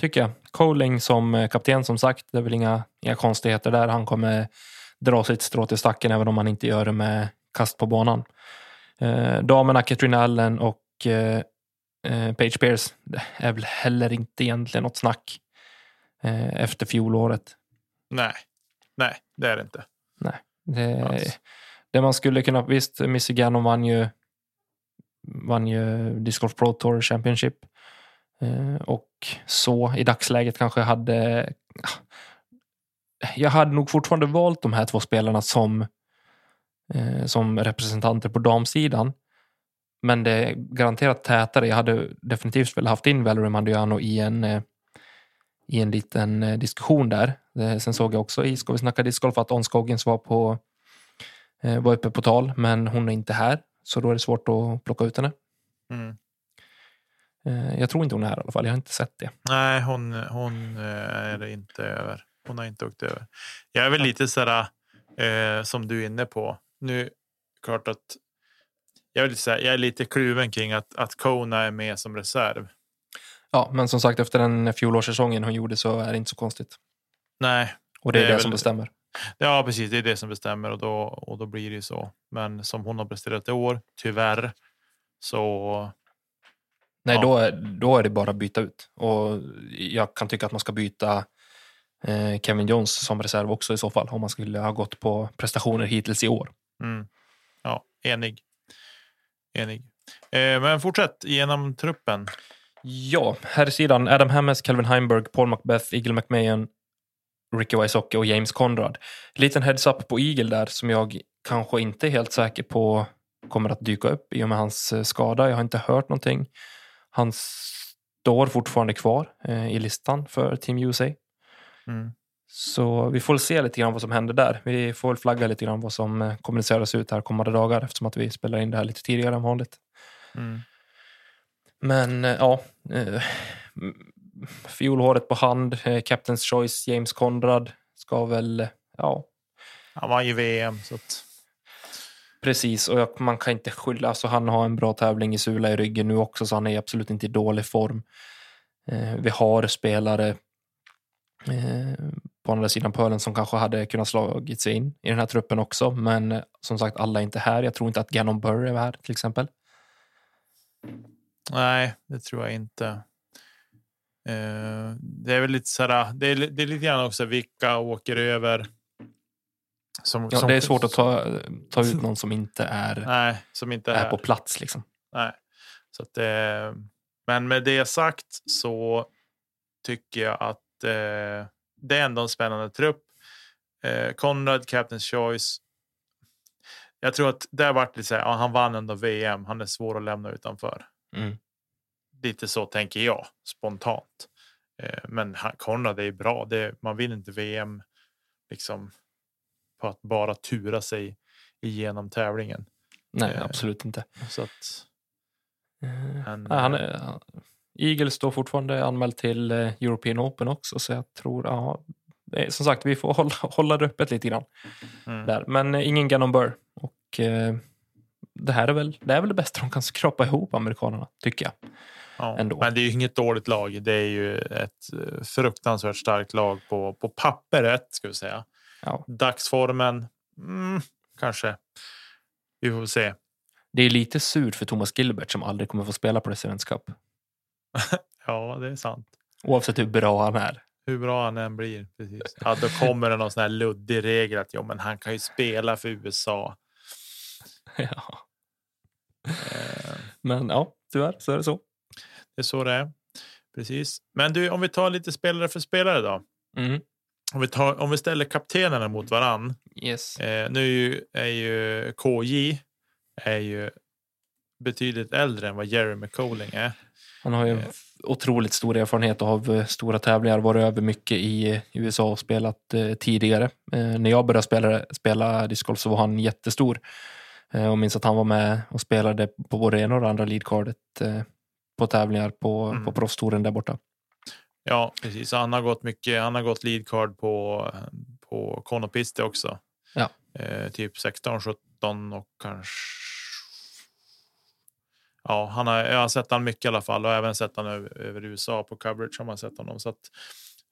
Tycker jag. Coling som eh, kapten som sagt, det är väl inga, inga konstigheter där. Han kommer dra sitt strå till stacken även om han inte gör det med kast på banan. Eh, damerna Katrin Allen och eh, eh, Paige Pierce det är väl heller inte egentligen något snack efter fjolåret. Nej, nej, det är det inte. Det, Alls. det man skulle kunna, visst, Missy Gannon vann ju, vann ju Disc Golf Pro Tour Championship. Eh, och så i dagsläget kanske hade, jag hade nog fortfarande valt de här två spelarna som, eh, som representanter på damsidan. Men det är garanterat tätare. Jag hade definitivt väl haft in Valerie Mandiano i en, eh, i en liten eh, diskussion där. Eh, Sen såg jag också i Ska vi snacka discgolf att On Scoggins var, på, eh, var uppe på tal, men hon är inte här. Så då är det svårt att plocka ut henne. Mm. Jag tror inte hon är här i alla fall. Jag har inte sett det. Nej, hon, hon är inte över. Hon har inte åkt över. Jag är väl lite sådär eh, som du är inne på. Nu klart att jag är lite, såhär, jag är lite kluven kring att, att Kona är med som reserv. Ja, men som sagt efter den fjolårssäsongen hon gjorde så är det inte så konstigt. Nej, Och det är Det det, är som väl- bestämmer. ja precis. Det är det som bestämmer och då, och då blir det ju så. Men som hon har presterat i år, tyvärr, så Nej, Ja. då, är, då är det bara att byta ut. Och jag kan tycka att man ska byta eh, Kevin Jones som reserv också i så fall. Om man skulle ha gått på prestationer hittills i år. Mm. Ja, enig. Enig. Eh, men fortsätt genom truppen. Ja, här i sidan Adam Hammes, Calvin Heimberg, Paul Macbeth, Eagle McMahon, Ricky Wysocki och James Conrad. Liten heads-up på Eagle där som jag kanske inte är helt säker på kommer att dyka upp i och med hans eh, skada. Jag har inte hört någonting. Han står fortfarande kvar eh, i listan för Team USA. Mm. Så vi får se lite grann vad som händer där. Vi får flagga lite grann vad som eh, kommuniceras ut här kommande dagar eftersom att vi spelar in det här lite tidigare än vanligt. Mm. Men eh, ja, eh, fiolhåret på hand, eh, Captain's Choice, James Conrad ska väl, eh, ja, Han vann ju VM. Så att, precis. Och jag, man kan inte skylla, alltså han har en bra tävling i Sula i ryggen nu också, så han är absolut inte i dålig form. Eh, vi har spelare eh, på andra sidan pölen som kanske hade kunnat slagit sig in i den här truppen också, men eh, som sagt, alla är inte här. Jag tror inte att Gannon Burr är här till exempel. Nej, det tror jag inte. Eh, det är väl lite sådär. Det är, det är lite grann också vilka åker över. Som, Ja, som- det är svårt att ta, ta ut någon som inte är, Nej, som inte är, är här. på plats. Liksom. Nej. Så att, eh, men med det sagt så tycker jag att eh, det är ändå en spännande trupp. Eh, Conrad, Captain's Choice. Jag tror att det har varit lite så här, ja, han vann ändå VM. Han är svår att lämna utanför. Mm. Lite så tänker jag spontant. Eh, men han, Conrad är bra. Det, man vill inte VM liksom på att bara tura sig igenom tävlingen. Nej, Eh, absolut inte. Så att, Eh, Han- nej, han är, Eagle står fortfarande anmäld till eh, European Open också, så jag tror, ja, som sagt, vi får hålla, hålla det öppet lite grann mm. där. Men eh, ingen Gannon Burr. Och eh, det här är väl det, är väl det bästa de kan skrapa ihop, amerikanerna, tycker jag. Ja, ändå. Men det är ju inget dåligt lag. Det är ju ett eh, fruktansvärt starkt lag på, på pappret, ska vi säga. Ja. Dagsformen, mm, kanske. Vi får se. Det är lite surt för Thomas Gilbert som aldrig kommer få spela Presidents Cup. Ja, det är sant. Oavsett hur bra han är. Hur bra han än blir. Precis. Ja, då kommer det någon sån här luddig regel att ja, men han kan ju spela för USA. ja. Eh, Men ja, tyvärr så är det så. det är så det är. Precis. Men du, om vi tar lite spelare för spelare då. Mm. Om vi, tar, om vi ställer kaptenerna mot varann. Yes. Eh, nu är ju, är ju KJ är ju betydligt äldre än vad Jerry McColling är. Han har ju Eh. otroligt stor erfarenhet av eh, stora tävlingar, varit över mycket i USA och spelat eh, tidigare. När jag började spela, spela discgolf så var han jättestor. Eh, och minns att han var med och spelade på både ena och det andra leadcardet eh, på tävlingar på, Mm. på proffstouren där borta. Ja, precis. Han har gått mycket. Han har gått lead card på på Konopiste också. Ja. Eh, typ 16, 17 och kanske. Ja, han har, jag har sett han mycket i alla fall och även sett han över, över USA på coverage har man sett honom. Så att,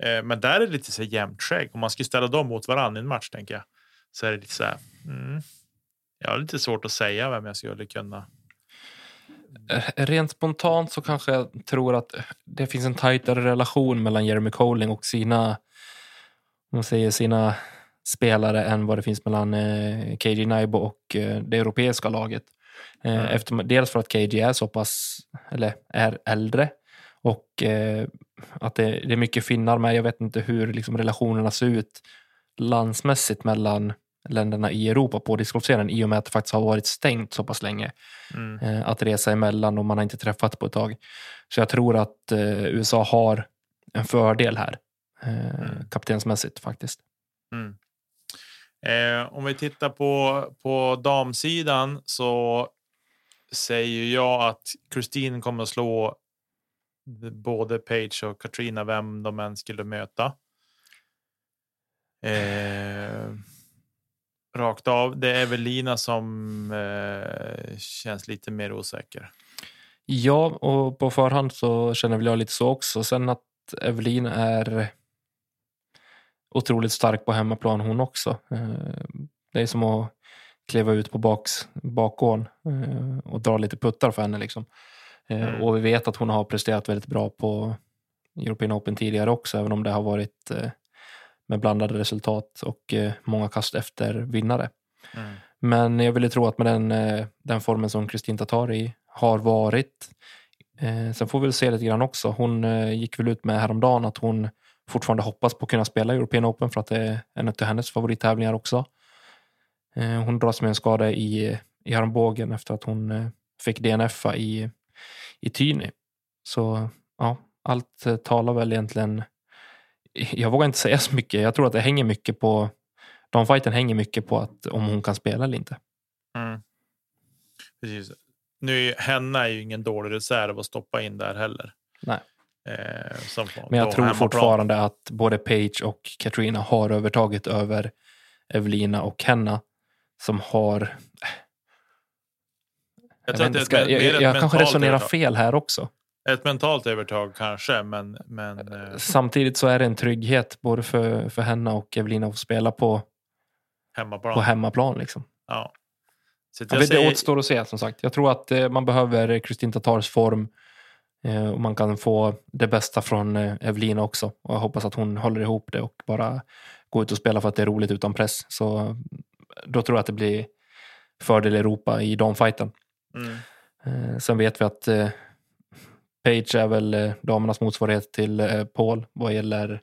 eh, men där är det lite så jämnt skägg. Om man skulle ställa dem mot varandra i en match tänker jag. Så är det lite så här. Mm, jag har lite svårt att säga vem jag skulle kunna. Eh, Rent spontant så kanske jag tror att det finns en tajtare relation mellan Jeremy Colling och sina, om man säger sina spelare än vad det finns mellan eh, KJ Naibo och eh, det europeiska laget. Mm. efter, dels för att KJ är så pass, eller är äldre och eh, att det, det är mycket finnar med. Jag vet inte hur liksom, relationerna ser ut landsmässigt mellan länderna i Europa på discgolfscenen i och med att det faktiskt har varit stängt så pass länge Mm. eh, att resa emellan och man har inte träffats på ett tag. Så jag tror att eh, USA har en fördel här, eh, Mm. kaptensmässigt faktiskt. Mm. Eh, om vi tittar på, på damsidan så säger jag att Kristin kommer att slå både Page och Katrina vem de än skulle möta. Eh, rakt av. Det är väl Lina som eh, känns lite mer osäker. Ja, och på förhand så känner väl jag lite så också. Sen att Evelin är otroligt stark på hemmaplan hon också. Eh, Det är som att kliva ut på baks, bakgården eh, och dra lite puttar för henne. Liksom. Eh, Mm. Och vi vet att hon har presterat väldigt bra på European Open tidigare också, även om det har varit med blandade resultat och eh, många kast efter vinnare. Mm. Men jag ville tro att med den, eh, den formen som Kristin Tatari har varit. Eh, sen får vi väl se lite grann också. Hon gick väl ut med häromdagen att hon fortfarande hoppas på att kunna spela European Open för att det är en av hennes favorittävlingar också. Hon dras med en skada i, i armbågen efter att hon fick DNFa i, i Tyni. Så ja, allt talar väl egentligen... Jag vågar inte säga så mycket. Jag tror att det hänger mycket på... Damfighten hänger mycket på att om hon kan spela eller inte. Mm. Precis. Nu är henne är ju ingen dålig reserv att stoppa in där heller. Nej. Eh, som Men jag tror fortfarande att både Page och Katrina har övertaget över Evelina och Henna som har... Jag, Jag, ska, jag, jag kanske resonerar fel här också. Ett mentalt övertag kanske, men, men eh, Samtidigt så är det en trygghet både för, för Henna och Evelina att spela på, hemmaplan. på hemmaplan. Liksom. ja. Så Jag jag vet, säger, Det återstår att se som sagt. Jag tror att eh, man behöver Kristin Tatars form eh, och man kan få det bästa från Evelina också. Och jag hoppas att hon håller ihop det och bara går ut och spelar för att det är roligt utan press. Så då tror jag att det blir fördel Europa i damfighten. mm, sen vet vi att Page är väl eh, damernas motsvarighet till eh, Paul vad gäller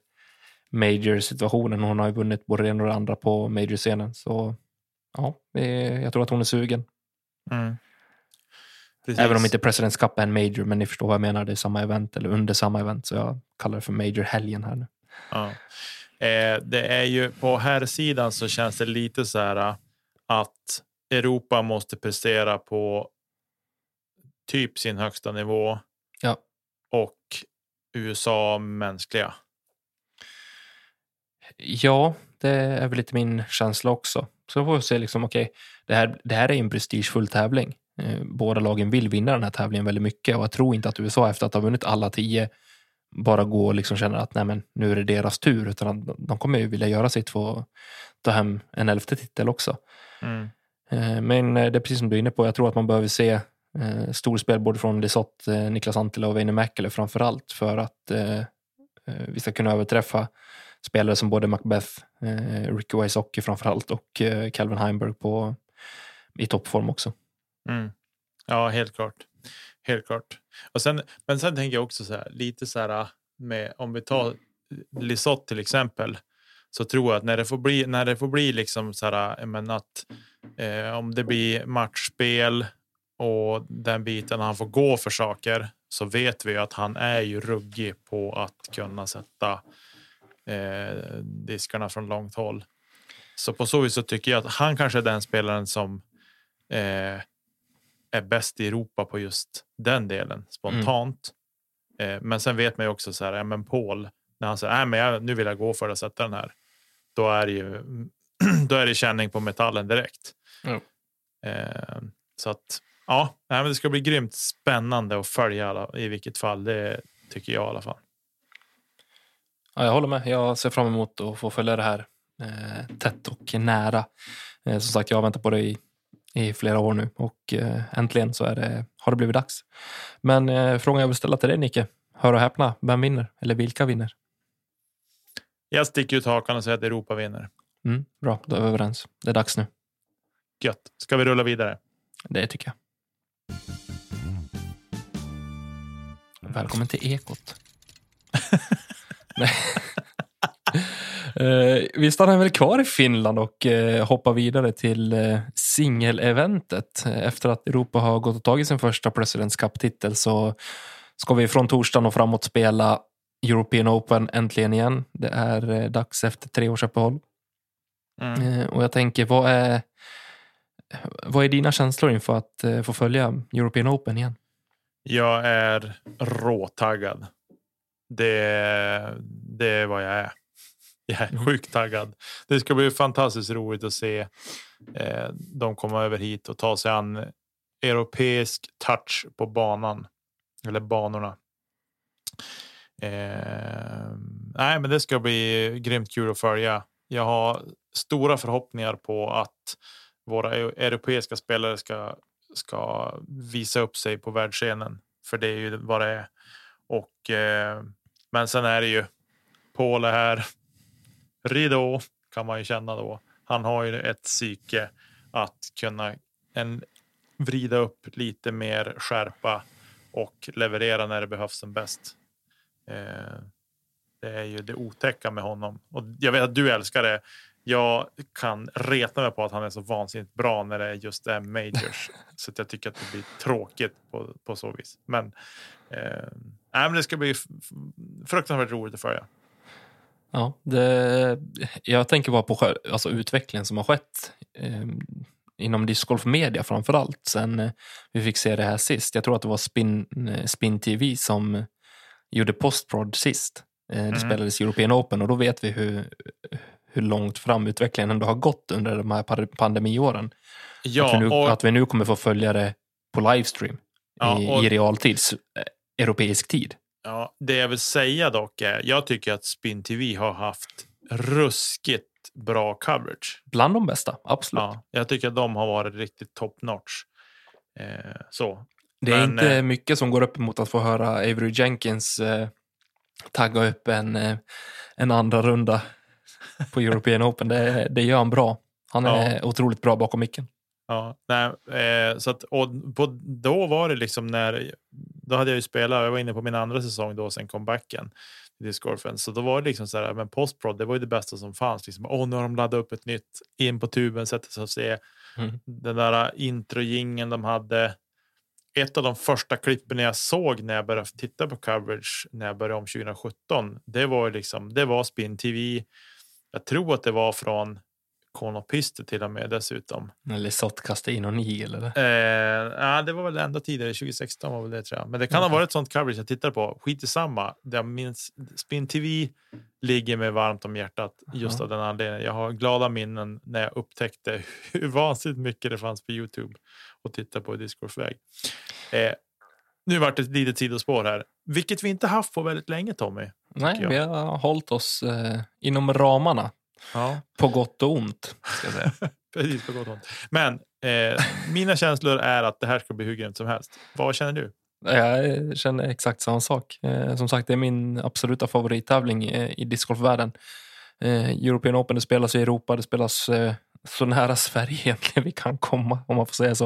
major-situationen. Hon har ju vunnit både det ena och det andra på major-scenen. Så ja, jag tror att hon är sugen. mm. Även om inte Presidents Cup är en major, men ni förstår vad jag menar. Det är samma event, eller under samma event. Så jag kallar det för major-helgen här nu. Ja. Eh, det är ju på här sidan så känns det lite så här eh, att Europa måste prestera på typ sin högsta nivå. Och USA mänskliga. Ja, det är väl lite min känsla också. Så får vi se, liksom, okej, det här, det här är en prestigefull tävling. Eh, båda lagen vill vinna den här tävlingen väldigt mycket och jag tror inte att USA efter att ha vunnit alla tio bara gå och liksom känner att nej men, nu är det deras tur utan de kommer ju vilja göra sitt för att ta hem en elfte titel också. Mm. Eh, men eh, det är precis som du är inne på, jag tror att man behöver se eh, storspel både från Lisotte, eh, Niklas Antila och Veine Mäkelä framför allt för att eh, eh, vi ska kunna överträffa spelare som både Macbeth, eh, Ricky Wysocki framför allt och eh, Calvin Heimberg på, i toppform också. Mm. Ja, helt klart. Helt klart. Och sen, men sen tänker jag också så här, lite så här med om vi tar Lisotte till exempel så tror jag att när det får bli när det får bli liksom så här, men att eh, om det blir matchspel och den biten han får gå för saker så vet vi att han är ju ruggig på att kunna sätta eh, diskarna från långt håll. Så på så vis så tycker jag att han kanske är den spelaren som eh, är bäst i Europa på just den delen spontant. Mm. Eh, men sen vet man ju också så här, ja, men Paul, när han säger nej, men jag, nu vill jag gå för att sätta den här. Då är det ju då är det känning på metallen direkt. Mm. Eh, så att ja, nej, men det ska bli grymt spännande att följa alla, i vilket fall. Det tycker jag i alla fall. Ja, jag håller med. Jag ser fram emot att få följa det här eh, tätt och nära. Eh, som sagt, jag har väntat på det i, i flera år nu och eh, äntligen så är det, har det blivit dags. Men eh, frågan jag vill ställa till dig Nicke, hör och häpna, vem vinner? Eller vilka vinner? Jag sticker ut hakan och säger att Europa vinner. Mm, bra, då är vi överens. Det är dags nu. Gött. Ska vi rulla vidare? Det tycker jag. Välkommen till Ekot. Uh, vi stannar väl kvar i Finland och uh, hoppar vidare till uh, singeleventet. Efter att Europa har gått och tagit sin första Presidents Cup-titel så ska vi från torsdagen och framåt spela European Open äntligen igen. Det är dags efter tre års uppehåll. Mm. Och jag tänker, vad är, vad är dina känslor inför att få följa European Open igen? Jag är råtaggad. Det, det är vad jag är. Jag är mm. sjukt taggad. Det ska bli fantastiskt roligt att se eh, de komma över hit och ta sig an europeisk touch på banan eller banorna. Eh, nej, men det ska bli grymt kul att följa. Jag har stora förhoppningar på att våra europeiska spelare ska ska visa upp sig på världsscenen, för det är ju vad det är. Och eh, men sen är det ju Paul är här. Ridå kan man ju känna då. Han har ju ett psyke att kunna en, vrida upp lite mer skärpa och leverera när det behövs som bäst. Eh, det är ju det otäcka med honom och jag vet att du älskar det. Jag kan reta mig på att han är så vansinnigt bra när det just är majors så att jag tycker att det blir tråkigt på, på så vis. Men Eh, men det ska bli fruktansvärt roligt att följa. Ja, det, jag tänker bara på alltså, utvecklingen som har skett eh, inom discgolf media framför allt sen eh, vi fick se det här sist. Jag tror att det var Spin, eh, Spin TV som gjorde postprod sist. Eh, det mm. spelades European Open och då vet vi hur, hur långt fram utvecklingen ändå har gått under de här pandemiåren. Ja, att, vi nu, och... att vi nu kommer få följa det på livestream ja, i, och... i realtid europeisk tid. Ja, det jag vill säga dock är, jag tycker att Spin TV har haft ruskigt bra coverage. Bland de bästa, absolut. Ja, jag tycker att de har varit riktigt top notch. Eh, så. Det är Men, inte eh, mycket som går upp mot att få höra Avery Jenkins eh, tagga upp en, eh, en andra runda på European Open. Det, det gör han bra. Han är ja. otroligt bra bakom micken. Ja, nej, eh, så att, och på, då var det liksom när då hade jag ju spelat. Jag var inne på min andra säsong då sen comebacken i discgolfen, så då var det liksom så här. Men postprod, det var ju det bästa som fanns. Liksom, Åh, nu har de laddat upp ett nytt in på tuben, sätter sig och se mm. den där introjingen de hade. Ett av de första klippen jag såg när jag började titta på coverage när jag började om 2017. Det var liksom. Det var Spin TV. Jag tror att det var från Konopister till och med dessutom. Eller Sott Castino Nigel eller? Eh, det var väl ändå tidigare, 2016 var väl det tror jag. Men det kan ha varit sånt coverage jag tittar på. Skit i samma. Jag minns, Spin TV ligger mig varmt om hjärtat just Ja. av den anledningen. Jag har glada minnen när jag upptäckte hur vansinnigt mycket det fanns på Youtube och titta på i discgolfväg. Eh, nu vart det ett litet sidospår här, vilket vi inte haft på väldigt länge Tommy. Nej, vi har hållit oss eh, inom ramarna. Ja. På gott och ont, ska jag säga. Precis, på gott och ont. Men eh, mina känslor är att det här ska bli hur grymt som helst. Vad känner du? Jag känner exakt samma sak. Eh, som sagt, det är min absoluta favorittävling eh, i discgolfvärlden. Eh, European Open det spelas i Europa, det spelas eh, så nära Sverige egentligen vi kan komma, om man får säga så.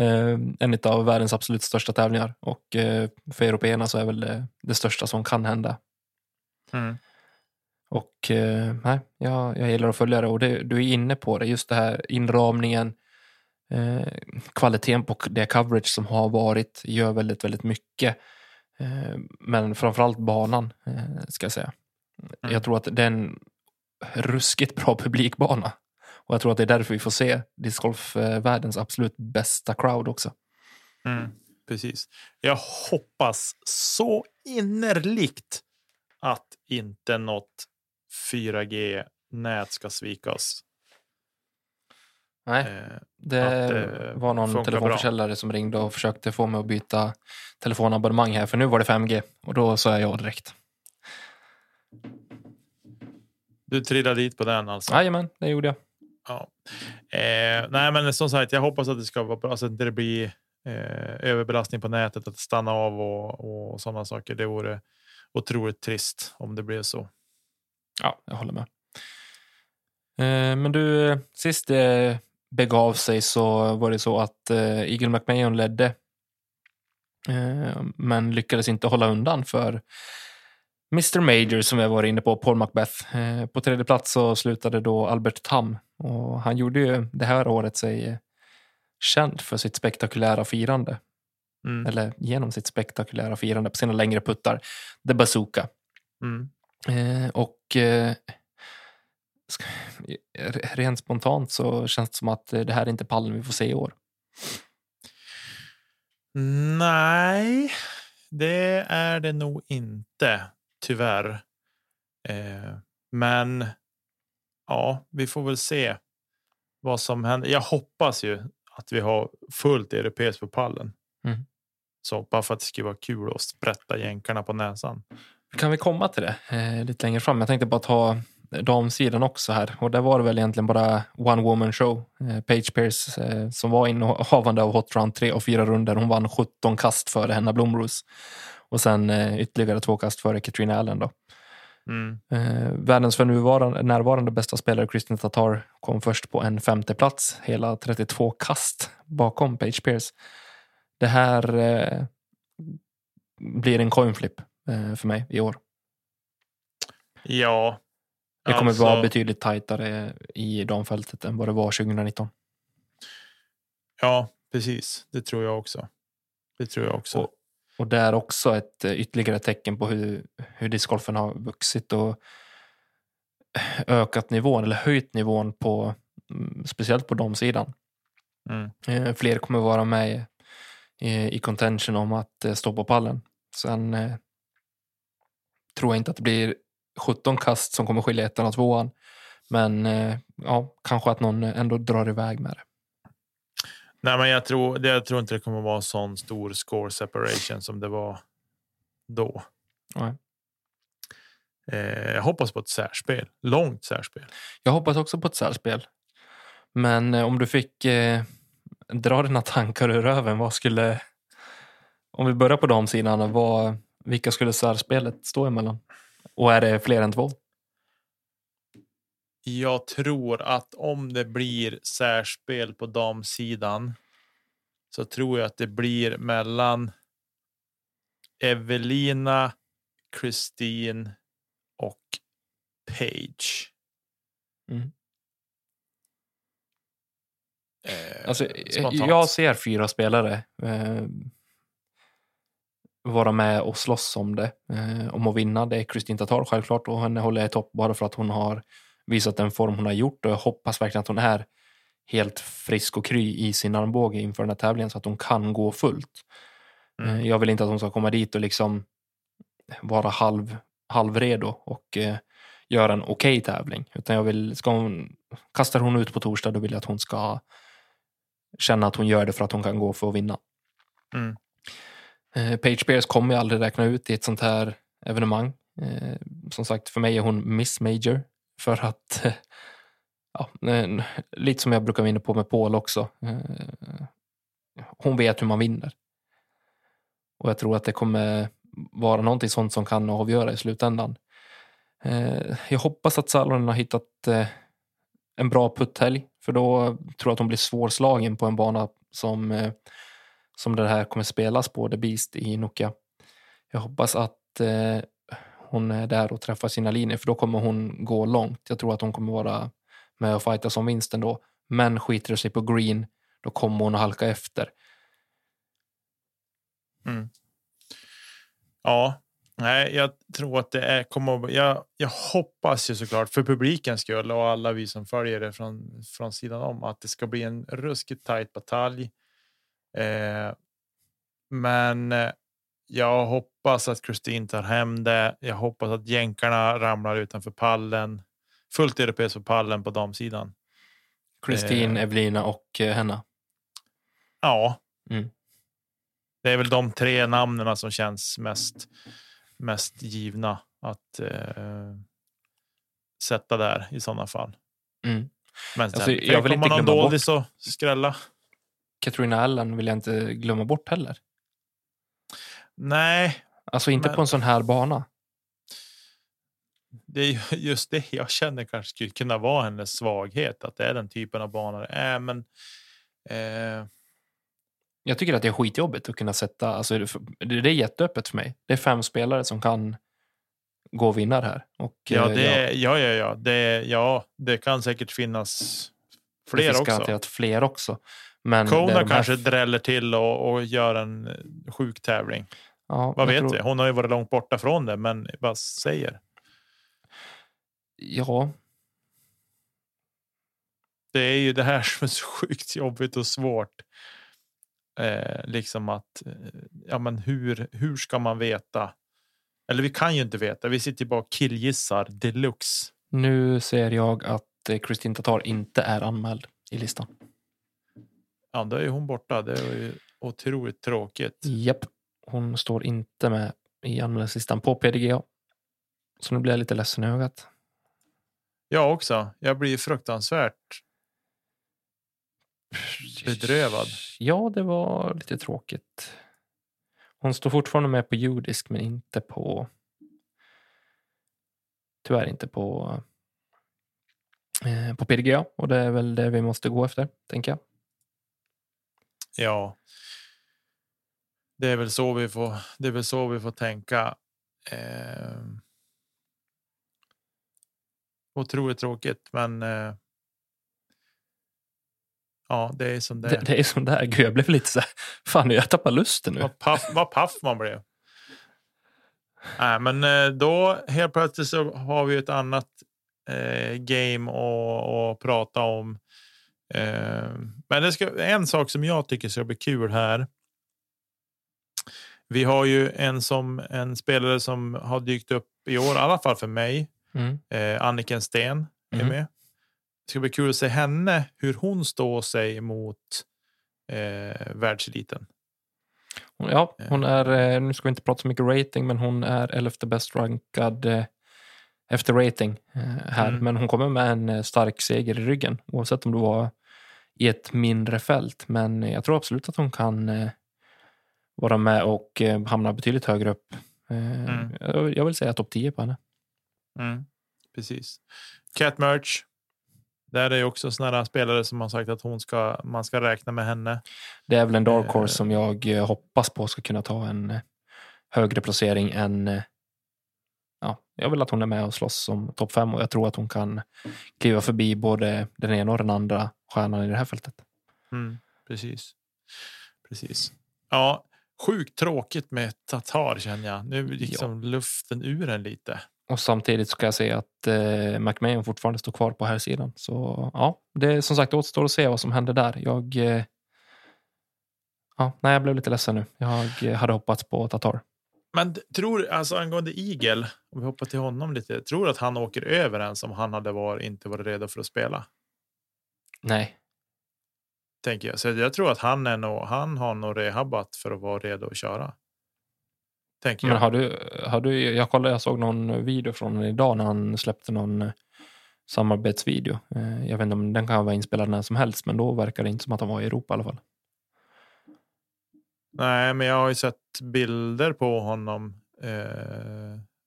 Eh, en av världens absolut största tävlingar och eh, för européerna så är väl det, det största som kan hända. Och eh, nej, jag, jag gillar att följa det och det, du är inne på det, just det här inramningen, eh, kvaliteten på det coverage som har varit gör väldigt, väldigt mycket. Eh, men framförallt banan, eh, ska jag säga. Mm. Jag tror att det är en ruskigt bra publikbana. Och jag tror att det är därför vi får se discgolf-världens absolut bästa crowd också. Mm, precis. Jag hoppas så innerligt att inte något 4G-nät ska svika oss. Nej, Eh, det att var någon telefonförsäljare som ringde och försökte få mig att byta telefonabonnemang här, för nu var det 5G. Och då sa jag ja direkt. du trillade dit på den alltså? Jajamän, det gjorde jag. Ja. Eh, nej, men som sagt, jag hoppas att det ska vara bra så att inte det blir eh, överbelastning på nätet, att det stannar av och, och sådana saker. Det vore otroligt trist om det blev så. Ja, jag håller med. Eh, men du, eh, sist det begav sig så var det så att eh, Eagle McMahon ledde. Men lyckades inte hålla undan för Mr Major som vi har varit inne på, Paul Macbeth. På tredje plats så slutade då Albert Tam och han gjorde ju det här året sig känd för sitt spektakulära firande. Mm. Eller genom sitt spektakulära firande på sina längre puttar. The Bazooka. Mm. Eh, och eh, ska, rent spontant så känns det som att eh, det här är inte pallen vi får se i år. Nej, det är det nog inte, tyvärr. Eh, men ja, vi får väl se vad som händer. Jag hoppas ju att vi har fullt europeiskt på pallen. Mm. Så bara för att det ska vara kul att sprätta jänkarna på näsan. Kan vi komma till det eh, lite längre fram? Jag tänkte bara ta damsidan också här. Och där var det väl egentligen bara one woman show. Eh, Paige Pierce eh, som var innehavande av Hot Round 3 och fyra runder. Hon vann 17 kast före Henna Blomroos. Och sen eh, ytterligare två kast före Katrina Allen. Då. Mm. Eh, världens för nuvarande, närvarande bästa spelare Kristin Tatar kom först på en femte plats, hela 32 kast bakom Page Pierce. Det här eh, blir en coin flip eh, för mig i år. Ja. Det kommer alltså, vara betydligt tajtare i damfältet än vad det var 2019. Ja, precis. Det tror jag också. Det tror jag också. Och, och det är också ett eh, ytterligare tecken på hur, hur discgolfen har vuxit och ökat nivån eller höjt nivån på mm, speciellt på damsidan. Mm. Fler kommer vara med i, i contention om att eh, stå på pallen. Sen eh, tror jag inte att det blir 17 kast som kommer skilja ettan och tvåan. Men eh, ja, kanske att någon ändå drar iväg med det. Nej, men jag tror, det, jag tror inte det kommer vara sån stor score separation som det var då. Nej. Eh, jag hoppas på ett särspel. Långt särspel. Jag hoppas också på ett särspel. Men eh, om du fick eh, dra dina tankar ur röven, vad skulle... Om vi börjar på damsidan, vad, vilka skulle särspelet stå emellan? Och är det fler än två? Jag tror att om det blir särspel på damsidan så tror jag att det blir mellan Evelina, Christine och Page. Mm. Eh, Alltså, spontant. jag ser fyra spelare eh, vara med och slåss om det. Eh, om att vinna. Det är Kristin Tatar självklart och henne håller jag i topp bara för att hon har visat den form hon har gjort och jag hoppas verkligen att hon är helt frisk och kry i sin armbåge inför den här tävlingen så att hon kan gå fullt. Mm. Eh, Jag vill inte att hon ska komma dit och liksom vara halv, halvredo och eh, göra en okej tävling. Utan jag vill, ska hon, kastar hon ut på torsdag då vill jag att hon ska känna att hon gör det för att hon kan gå för att vinna. Mm. Eh, Paige Bears kommer jag aldrig räkna ut i ett sånt här evenemang. Eh, som sagt, för mig är hon Miss Major. För att, eh, ja, lite som jag brukar vinna på med Paul också. Eh, hon vet hur man vinner. Och jag tror att det kommer vara någonting sånt som kan avgöra i slutändan. Jag hoppas att Salonen har hittat en bra putthelg. För då tror jag att hon blir svårslagen på en bana som, eh, som det här kommer spelas på, The Beast i Nokia. Jag hoppas att eh, hon är där och träffar sina linjer för då kommer hon gå långt. Jag tror att hon kommer vara med och fighta som vinsten då. Men skiter det sig på green, då kommer hon att halka efter. Mm. Ja, nej, jag tror att det är, kommer jag, jag hoppas ju såklart för publikens skull och alla vi som följer det från, från sidan om att det ska bli en ruskigt tajt batalj. Eh, men eh, jag hoppas att Kristin tar hem det. Jag hoppas att jänkarna ramlar utanför pallen. Fullt europeiskt på pallen på damsidan. Kristin, Eh. Evelina och eh, Henna. Ja. Mm. Det är väl de tre namnen som känns mest, mest givna att eh, sätta där i sådana fall. Mm. Men sen Alltså, jag vill inte glömma doldis och skrälla. Katrina Allen vill jag inte glömma bort heller. Nej, Alltså inte Men- på en sån här bana. det är ju just det jag känner kanske skulle kunna vara hennes svaghet. Att det är den typen av banor det är. Men eh, Jag tycker att det är skitjobbigt att kunna sätta, alltså det det är jätteöppet för mig. Det är fem spelare som kan gå och vinna det här. Och, ja, eh, det, ja, ja, ja, det, ja, det kan säkert finnas det fler finns också. fler också. Men det Kona de här- kanske dräller till och, och gör en eh, sjuk tävling. ja, Vad vet tror- vi? Hon har ju varit långt borta från det, men vad säger? Ja, Det är ju det här som är så sjukt jobbigt och svårt. Eh, liksom att, eh, ja men hur, hur ska man veta? Eller vi kan ju inte veta. Vi sitter ju bara och killgissar deluxe. nu ser jag att eh, Kristin Tatar inte är anmäld i listan. Ja, då är hon borta. Det är ju otroligt tråkigt. Japp, hon står inte med i anmälningslistan på PDGA. Så nu blir jag lite ledsen i ögat. Jag också. Jag blir fruktansvärt bedrövad. Ja, det var lite tråkigt. Hon står fortfarande med på judisk men inte på... Tyvärr inte på, eh, på PDGA. Och det är väl det vi måste gå efter, tänker jag. Ja. Det är väl så vi får. Det är väl så vi får tänka. Eh, otroligt tråkigt, men. Eh, ja, det är som det Det, är. det är som det här. Gud, jag blev lite så här... Fan, jag tappar lusten nu. Vad paff, vad paff man blev. Nej, men eh, då helt plötsligt så har vi ett annat eh, game att, prata om. Eh, men det ska, en sak som jag tycker ska bli kul här. Vi har ju en som en spelare som har dykt upp i år, i alla fall för mig. Mm. Eh, Anniken Sten är Mhm. med. Det ska bli kul att se henne, hur hon står sig mot eh, världseliten. Ja, hon är, eh, nu ska vi inte prata så mycket rating, men hon är elfte bäst rankad eh, efter rating eh, här. Mm. Men hon kommer med en eh, stark seger i ryggen, oavsett om det var i ett mindre fält. Men jag tror absolut att hon kan eh, vara med och eh, hamna betydligt högre upp. Eh, Mm. jag, jag vill säga topp 10 på henne. Mm, precis. Cat Merch. Där är ju också sådana spelare som har sagt att hon ska, man ska räkna med henne. Det är väl en dark Eh. horse som jag eh, hoppas på ska kunna ta en eh, högre placering än... eh, Ja, jag vill att hon är med och slåss som topp fem och jag tror att hon kan kliva förbi både den ena och den andra stjärnan i det här fältet. Mm, precis. Precis. Ja, sjukt tråkigt med Tatar känner jag. Nu är liksom luften ur en lite. Och samtidigt ska jag se att eh, McMahon fortfarande står kvar på här sidan. Så ja, det är som sagt återstår att se vad som händer där. Jag, eh, ja, nej, jag blev lite ledsen nu. Jag eh, hade hoppats på Tatar. Men tror, alltså angående Eagle, om vi hoppar till honom lite, tror du att han åker över än som han hade varit, inte varit redo för att spela? Nej, Tänker jag. Så jag tror att han, är nog, han har nog rehabbat för att vara redo att köra. Tänker men jag. har du, har du, jag kollade, jag såg någon video från honom idag när han släppte någon eh, samarbetsvideo. Eh, Jag vet inte om den kan vara inspelad när som helst, men då verkar det inte som att han var i Europa i alla fall. Nej, men jag har ju sett bilder på honom eh,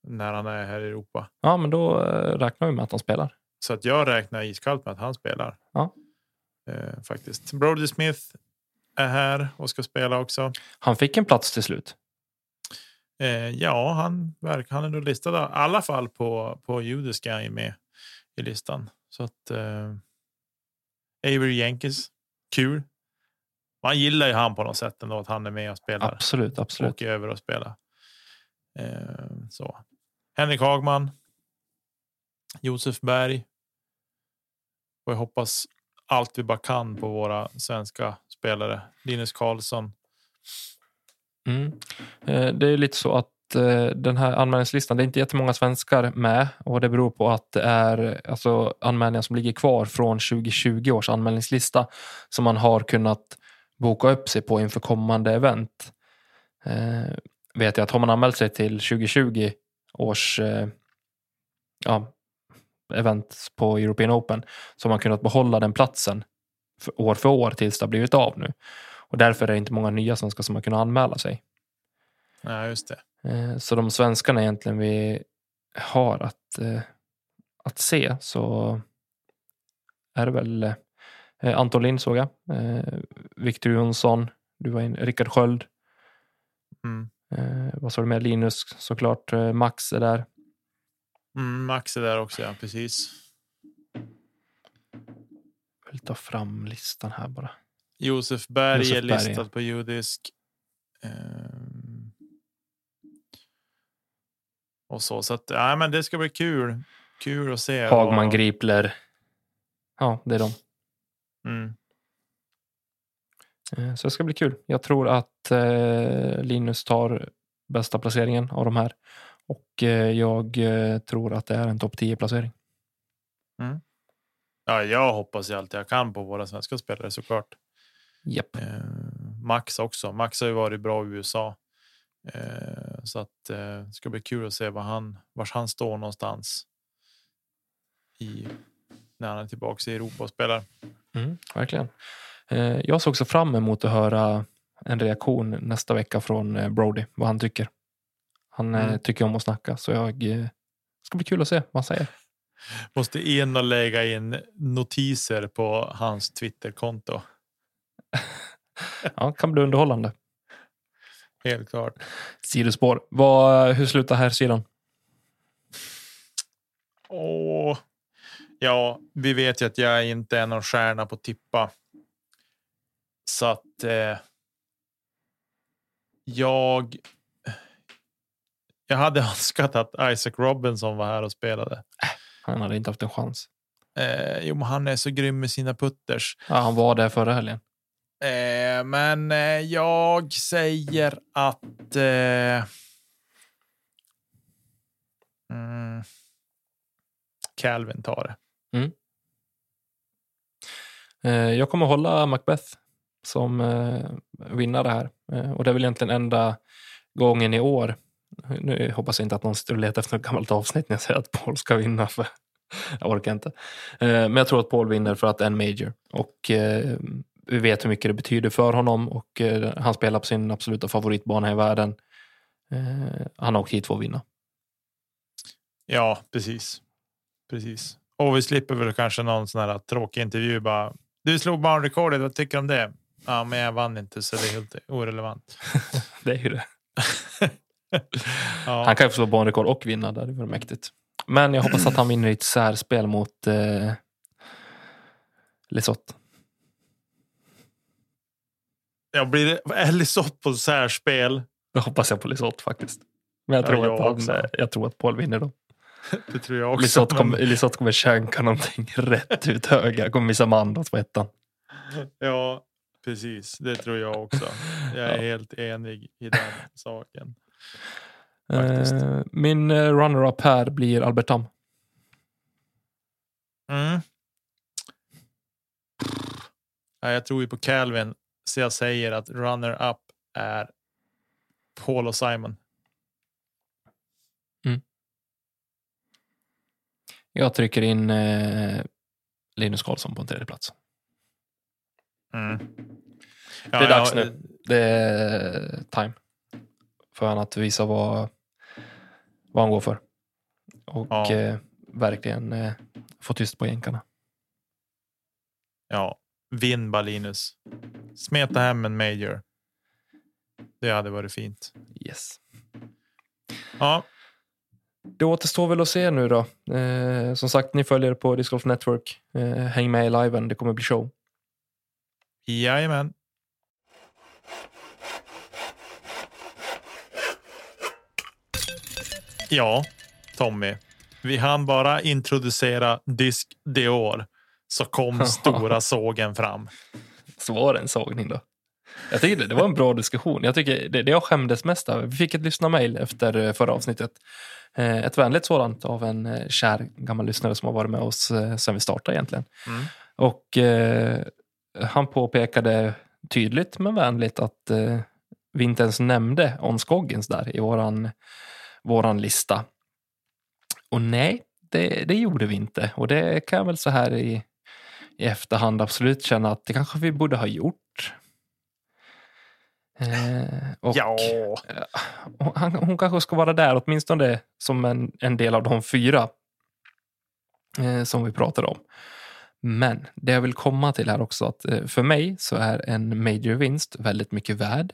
när han är här i Europa. Ja, men då eh, räknar vi med att han spelar. Så att jag räknar iskallt med att han spelar. Ja. Eh, faktiskt. Brody Smith är här och ska spela också. Han fick en plats till slut. Eh, ja, han, verkar, han är nog listad. I alla fall på, på judiska är med i listan. Så att eh, Avery Jenkins, kul. Man gillar ju han på något sätt ändå att han är med och spelar. Absolut, absolut. Åker över och spelar. Eh, så. Henrik Hagman. Josef Berg. Och jag hoppas allt vi bara kan på våra svenska spelare. Linus Karlsson. Mm. Eh, det är lite så att eh, den här anmälningslistan, det är inte jättemånga svenskar med och det beror på att det är alltså, anmälningar som ligger kvar från 2020 års anmälningslista som man har kunnat boka upp sig på inför kommande event. Eh, vet jag att har man anmält sig till 2020 års eh, ja, event på European Open så har man kunnat behålla den platsen för, år för år tills det har blivit av nu. Och därför är det inte många nya svenskar som har kunnat anmäla sig. Ja, just det. Eh, Så de svenskarna egentligen vi har att, eh, att se så är det väl eh, Anton Lind såg jag, Victor Jonsson, du var in, Rickard Sköld, Mm. vad sa du med Linus såklart, Max är där. Mm, Max är där också, ja. Precis. Jag vill ta fram listan här bara. Josef Berg Josef är Berg, listad ja. på judisk. Ehm. Och så, så att, ja, men det ska bli kul. Kul att se. Hagman, vad- Gripler. Ja, det är de. Mm. Eh, Så det ska bli kul. Jag tror att eh, Linus tar bästa placeringen av de här. Och eh, jag eh, tror att det är en topp 10-placering. Ja, jag hoppas ju allt jag kan på våra svenska spelare såklart. Japp. Ehm, Max också. Max har ju varit bra i USA. Ehm, så att eh, det ska bli kul att se var han, vars han står någonstans. I, när han är tillbaka i Europa och spelar. Mm, verkligen. Eh, jag såg också fram emot att höra en reaktion nästa vecka från eh, Brody, vad han tycker. Han eh, Mm. tycker om att snacka, så jag eh, ska bli kul att se vad han säger. Måste in och lägga in notiser på hans Twitterkonto. Ja, kan bli underhållande. Helt klart. Sidospår. Vad, hur slutar här sidan? Åh, ja, vi vet ju att jag inte är någon stjärna på tippa. Så att eh, jag. Jag hade önskat att Isaac Robinson var här och spelade. Han hade inte haft en chans. Eh, jo, men han är så grym med sina putters. Ja, han var där förra helgen. Eh, men eh, jag säger att. Eh, mm, Calvin tar det. Mm. Eh, Jag kommer hålla Macbeth som eh, vinnare här. Eh, Och det är väl egentligen enda gången i år. Nu hoppas jag inte att någon sitter och letar efter något gammalt avsnitt när jag säger att Paul ska vinna. För jag orkar inte. Eh, Men jag tror att Paul vinner för att det är en major. Och eh, vi vet hur mycket det betyder för honom. Och eh, han spelar på sin absoluta favoritbana i världen. Eh, Han har åkt hit för att vinna. Ja, precis. Precis. Och vi slipper väl kanske någon sån här tråkig intervju. Bara, du slog barnrekordet, vad tycker du om det? Ja, men jag vann inte så det är helt orelevant. Det är ju det. Ja, Han kan ju få slå banrekord och vinna. Det hade varit mäktigt. Men jag hoppas att han vinner i ett särspel mot eh, Lisotte. Jag blir det Elisott på särspel. Då hoppas jag på Lisotte faktiskt. Men jag Ja, tror, jag att, han, jag tror att Paul vinner då. Det tror jag också. Lisotte men- kommer, Lisotte kommer känka någonting rätt ut höger. Kommer missa mandat på ettan. Ja, precis. Det tror jag också. Jag är helt enig i den saken. Faktiskt. Eh, min eh, runner-up här blir Albert Tam. Mm. Ja, jag tror ju på Calvin, så jag säger att runner-up är Paul och Simon. Jag trycker in eh, Linus Karlsson på en tredje plats. Mm. Det är dags nu. Det är time. För han att visa vad, vad han går för. Och Ja. eh, verkligen eh, få tyst på jänkarna. Ja, vinn bara Linus. Smeta hem en major. Det hade varit fint. Yes. Ja, Det återstår väl att se nu då. Eh, som sagt, ni följer på Disc Golf Network. Eh, häng med i liven, det kommer bli show. jajamän. Ja, Tommy. Vi hann bara introducera Disk Dior så kom stora sågen fram. Så var det en sågning då. Jag tycker det, det var en bra diskussion. Jag tycker det, det jag skämdes mest över. Vi fick ett lyssnarmail efter eh, förra avsnittet. Eh, ett vänligt sådant av en eh, kär gammal lyssnare som har varit med oss sedan vi startade egentligen. Mm. Och eh, han påpekade tydligt men vänligt att eh, vi inte ens nämnde On där i våran, våran lista. Och nej, det, det gjorde vi inte. Och det kan jag väl så här i, i efterhand absolut känna att det kanske vi borde ha gjort. Eh, och Ja, hon, han- hon kanske ska vara där åtminstone som en, en del av de fyra eh, som vi pratade om. Men det jag vill komma till här också att eh, för mig så är en major vinst väldigt mycket värd.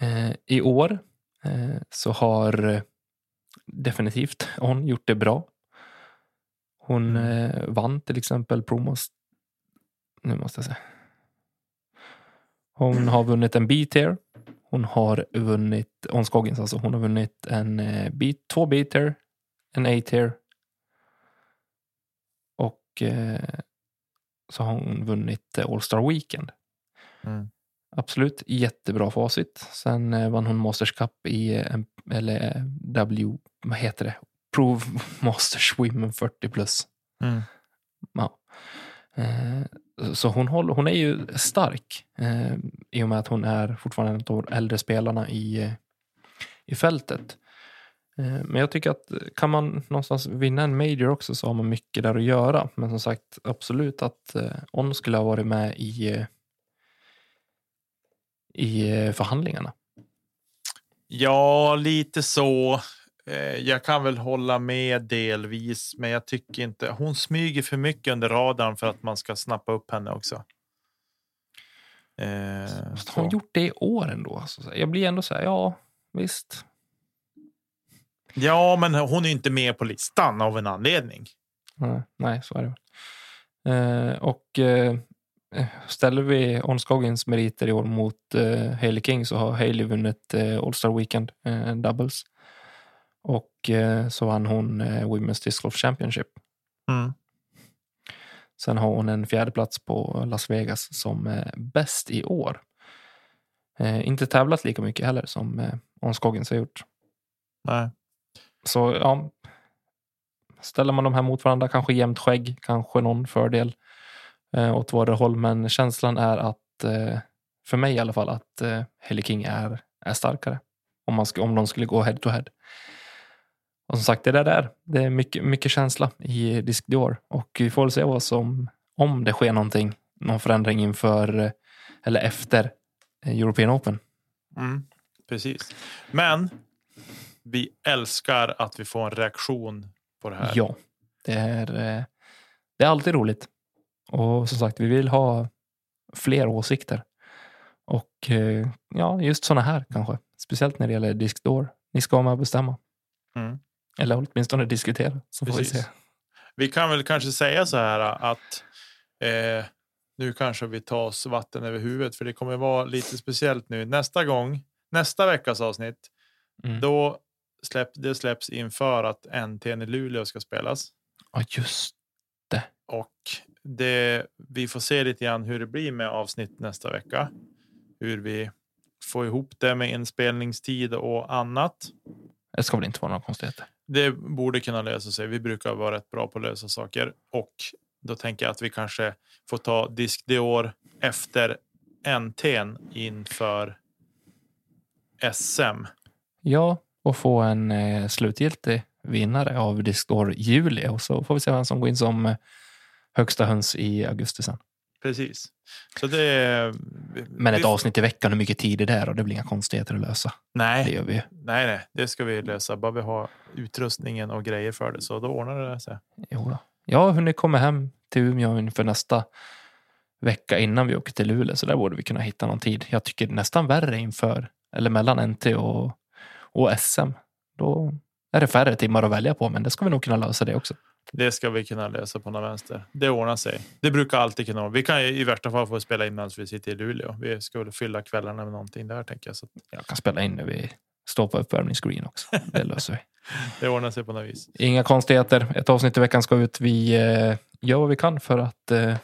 Eh, I år eh, så har eh, definitivt hon gjort det bra. Hon eh, vann till exempel promos. Nu måste jag säga. Hon har vunnit en B-tier. Hon har vunnit, On Scoggins alltså, hon har vunnit en eh, B, två B-tier, en A-tier. Och eh, så har hon vunnit eh, All-Star Weekend. Mm. Absolut jättebra facit. Sen vann hon Masters Cup i en- eller W, vad heter det? Prove Masters Women 40 plus. Mm. Ja. Eh, Så hon, håller, hon är ju stark eh, i och med att hon är fortfarande en av de äldre spelarna i, eh, i fältet. Eh, men jag tycker att kan man någonstans vinna en major också så har man mycket där att göra. Men som sagt, absolut att eh, On skulle ha varit med i, eh, i förhandlingarna. Ja, lite så. Eh, Jag kan väl hålla med delvis, men jag tycker inte hon smyger för mycket under radarn för att man ska snappa upp henne också. Eh, har hon gjort det i år ändå? Alltså, jag blir ändå så här, ja visst. Ja, men hon är inte med på listan av en anledning. Nej, nej så är det. Eh, och eh, ställer vi On Scoggins meriter i år mot eh, Hailey King så har Hailey vunnit eh, All-Star Weekend eh, Doubles. Och eh, så vann hon eh, Women's Disc Golf Championship. Mm. Sen har hon en fjärde plats på Las Vegas som eh, bäst i år. Inte tävlat lika mycket heller som eh, On Scoggins har gjort. Nej. Så ja, ställer man de här mot varandra, kanske jämnt skägg, kanske någon fördel eh, åt våra håll. Men känslan är att, eh, för mig i alla fall, att eh, Hailey King är, är starkare. Om, man sk- om de skulle gå head to head. Och som sagt, det där där, det är mycket, mycket känsla i Disc Dior. Och vi får väl se vad som, om det sker någonting, någon förändring inför eh, eller efter eh, European Open. Mm. Precis. Men vi älskar att vi får en reaktion på det här. Ja, det är, eh, det är alltid roligt. Och som sagt, vi vill ha fler åsikter. Och ja, just såna här kanske. Speciellt när det gäller Disc Door. Ni ska vara med och bestämma. Mm. Eller åtminstone diskutera. Så får vi Precis. se. Vi kan väl kanske säga så här att eh, nu kanske vi tar oss vatten över huvudet för det kommer vara lite speciellt nu. Nästa gång, nästa veckas avsnitt, Mm. då släpp, det släpps inför att NT i Luleå ska spelas. Ja, just Och det, vi får se lite grann hur det blir med avsnitt nästa vecka. Hur vi får ihop det med inspelningstid och annat. det ska väl inte vara några konstigheter. Det borde kunna lösa sig. Vi brukar vara rätt bra på att lösa saker och då tänker jag att vi kanske får ta disk det år efter NT'n inför SM. Ja, och få en eh, slutgiltig vinnare av Discord juli och så får vi se vem som går in som eh, högsta höns i augusti sen. Precis. Så det är... Men ett vi- avsnitt i veckan, hur mycket tid är det och det blir inga konstigheter att lösa. Det Nej, gör vi nej, nej, det ska vi lösa. Bara vi har utrustningen och grejer för det så då ordnar det sig. Jo då. Jag har hunnit komma hem till Umeå inför nästa vecka innan vi åker till Luleå så där borde vi kunna hitta någon tid. Jag tycker nästan värre inför eller mellan NT och, och SM. Då är det färre timmar att välja på men det ska vi nog kunna lösa det också. Det ska vi kunna lösa på någon vänster. Det ordnar sig. Det brukar alltid kunna. Vi kan i värsta fall få spela in medan vi sitter i Luleå. Vi ska väl fylla kvällarna med någonting där tänker jag. Så Jag kan spela in när vi står på uppvärmningsscreen också. Det löser vi. det ordnar sig på något vis. Inga konstigheter. Ett avsnitt i veckan ska ut. Vi eh, gör vad vi kan för att eh,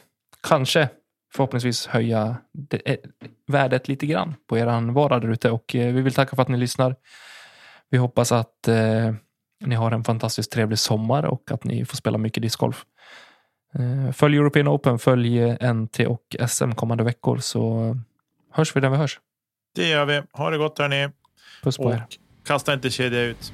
kanske förhoppningsvis höja det, eh, värdet lite grann på er vardag där ute. Och eh, vi vill tacka för att ni lyssnar. Vi hoppas att eh, ni har en fantastiskt trevlig sommar och att ni får spela mycket discgolf. Eh, följ European Open, följ NT och SM kommande veckor så hörs vi när vi hörs. Det gör vi. Ha det gott hörni. Puss på Och er. kasta inte kedja ut.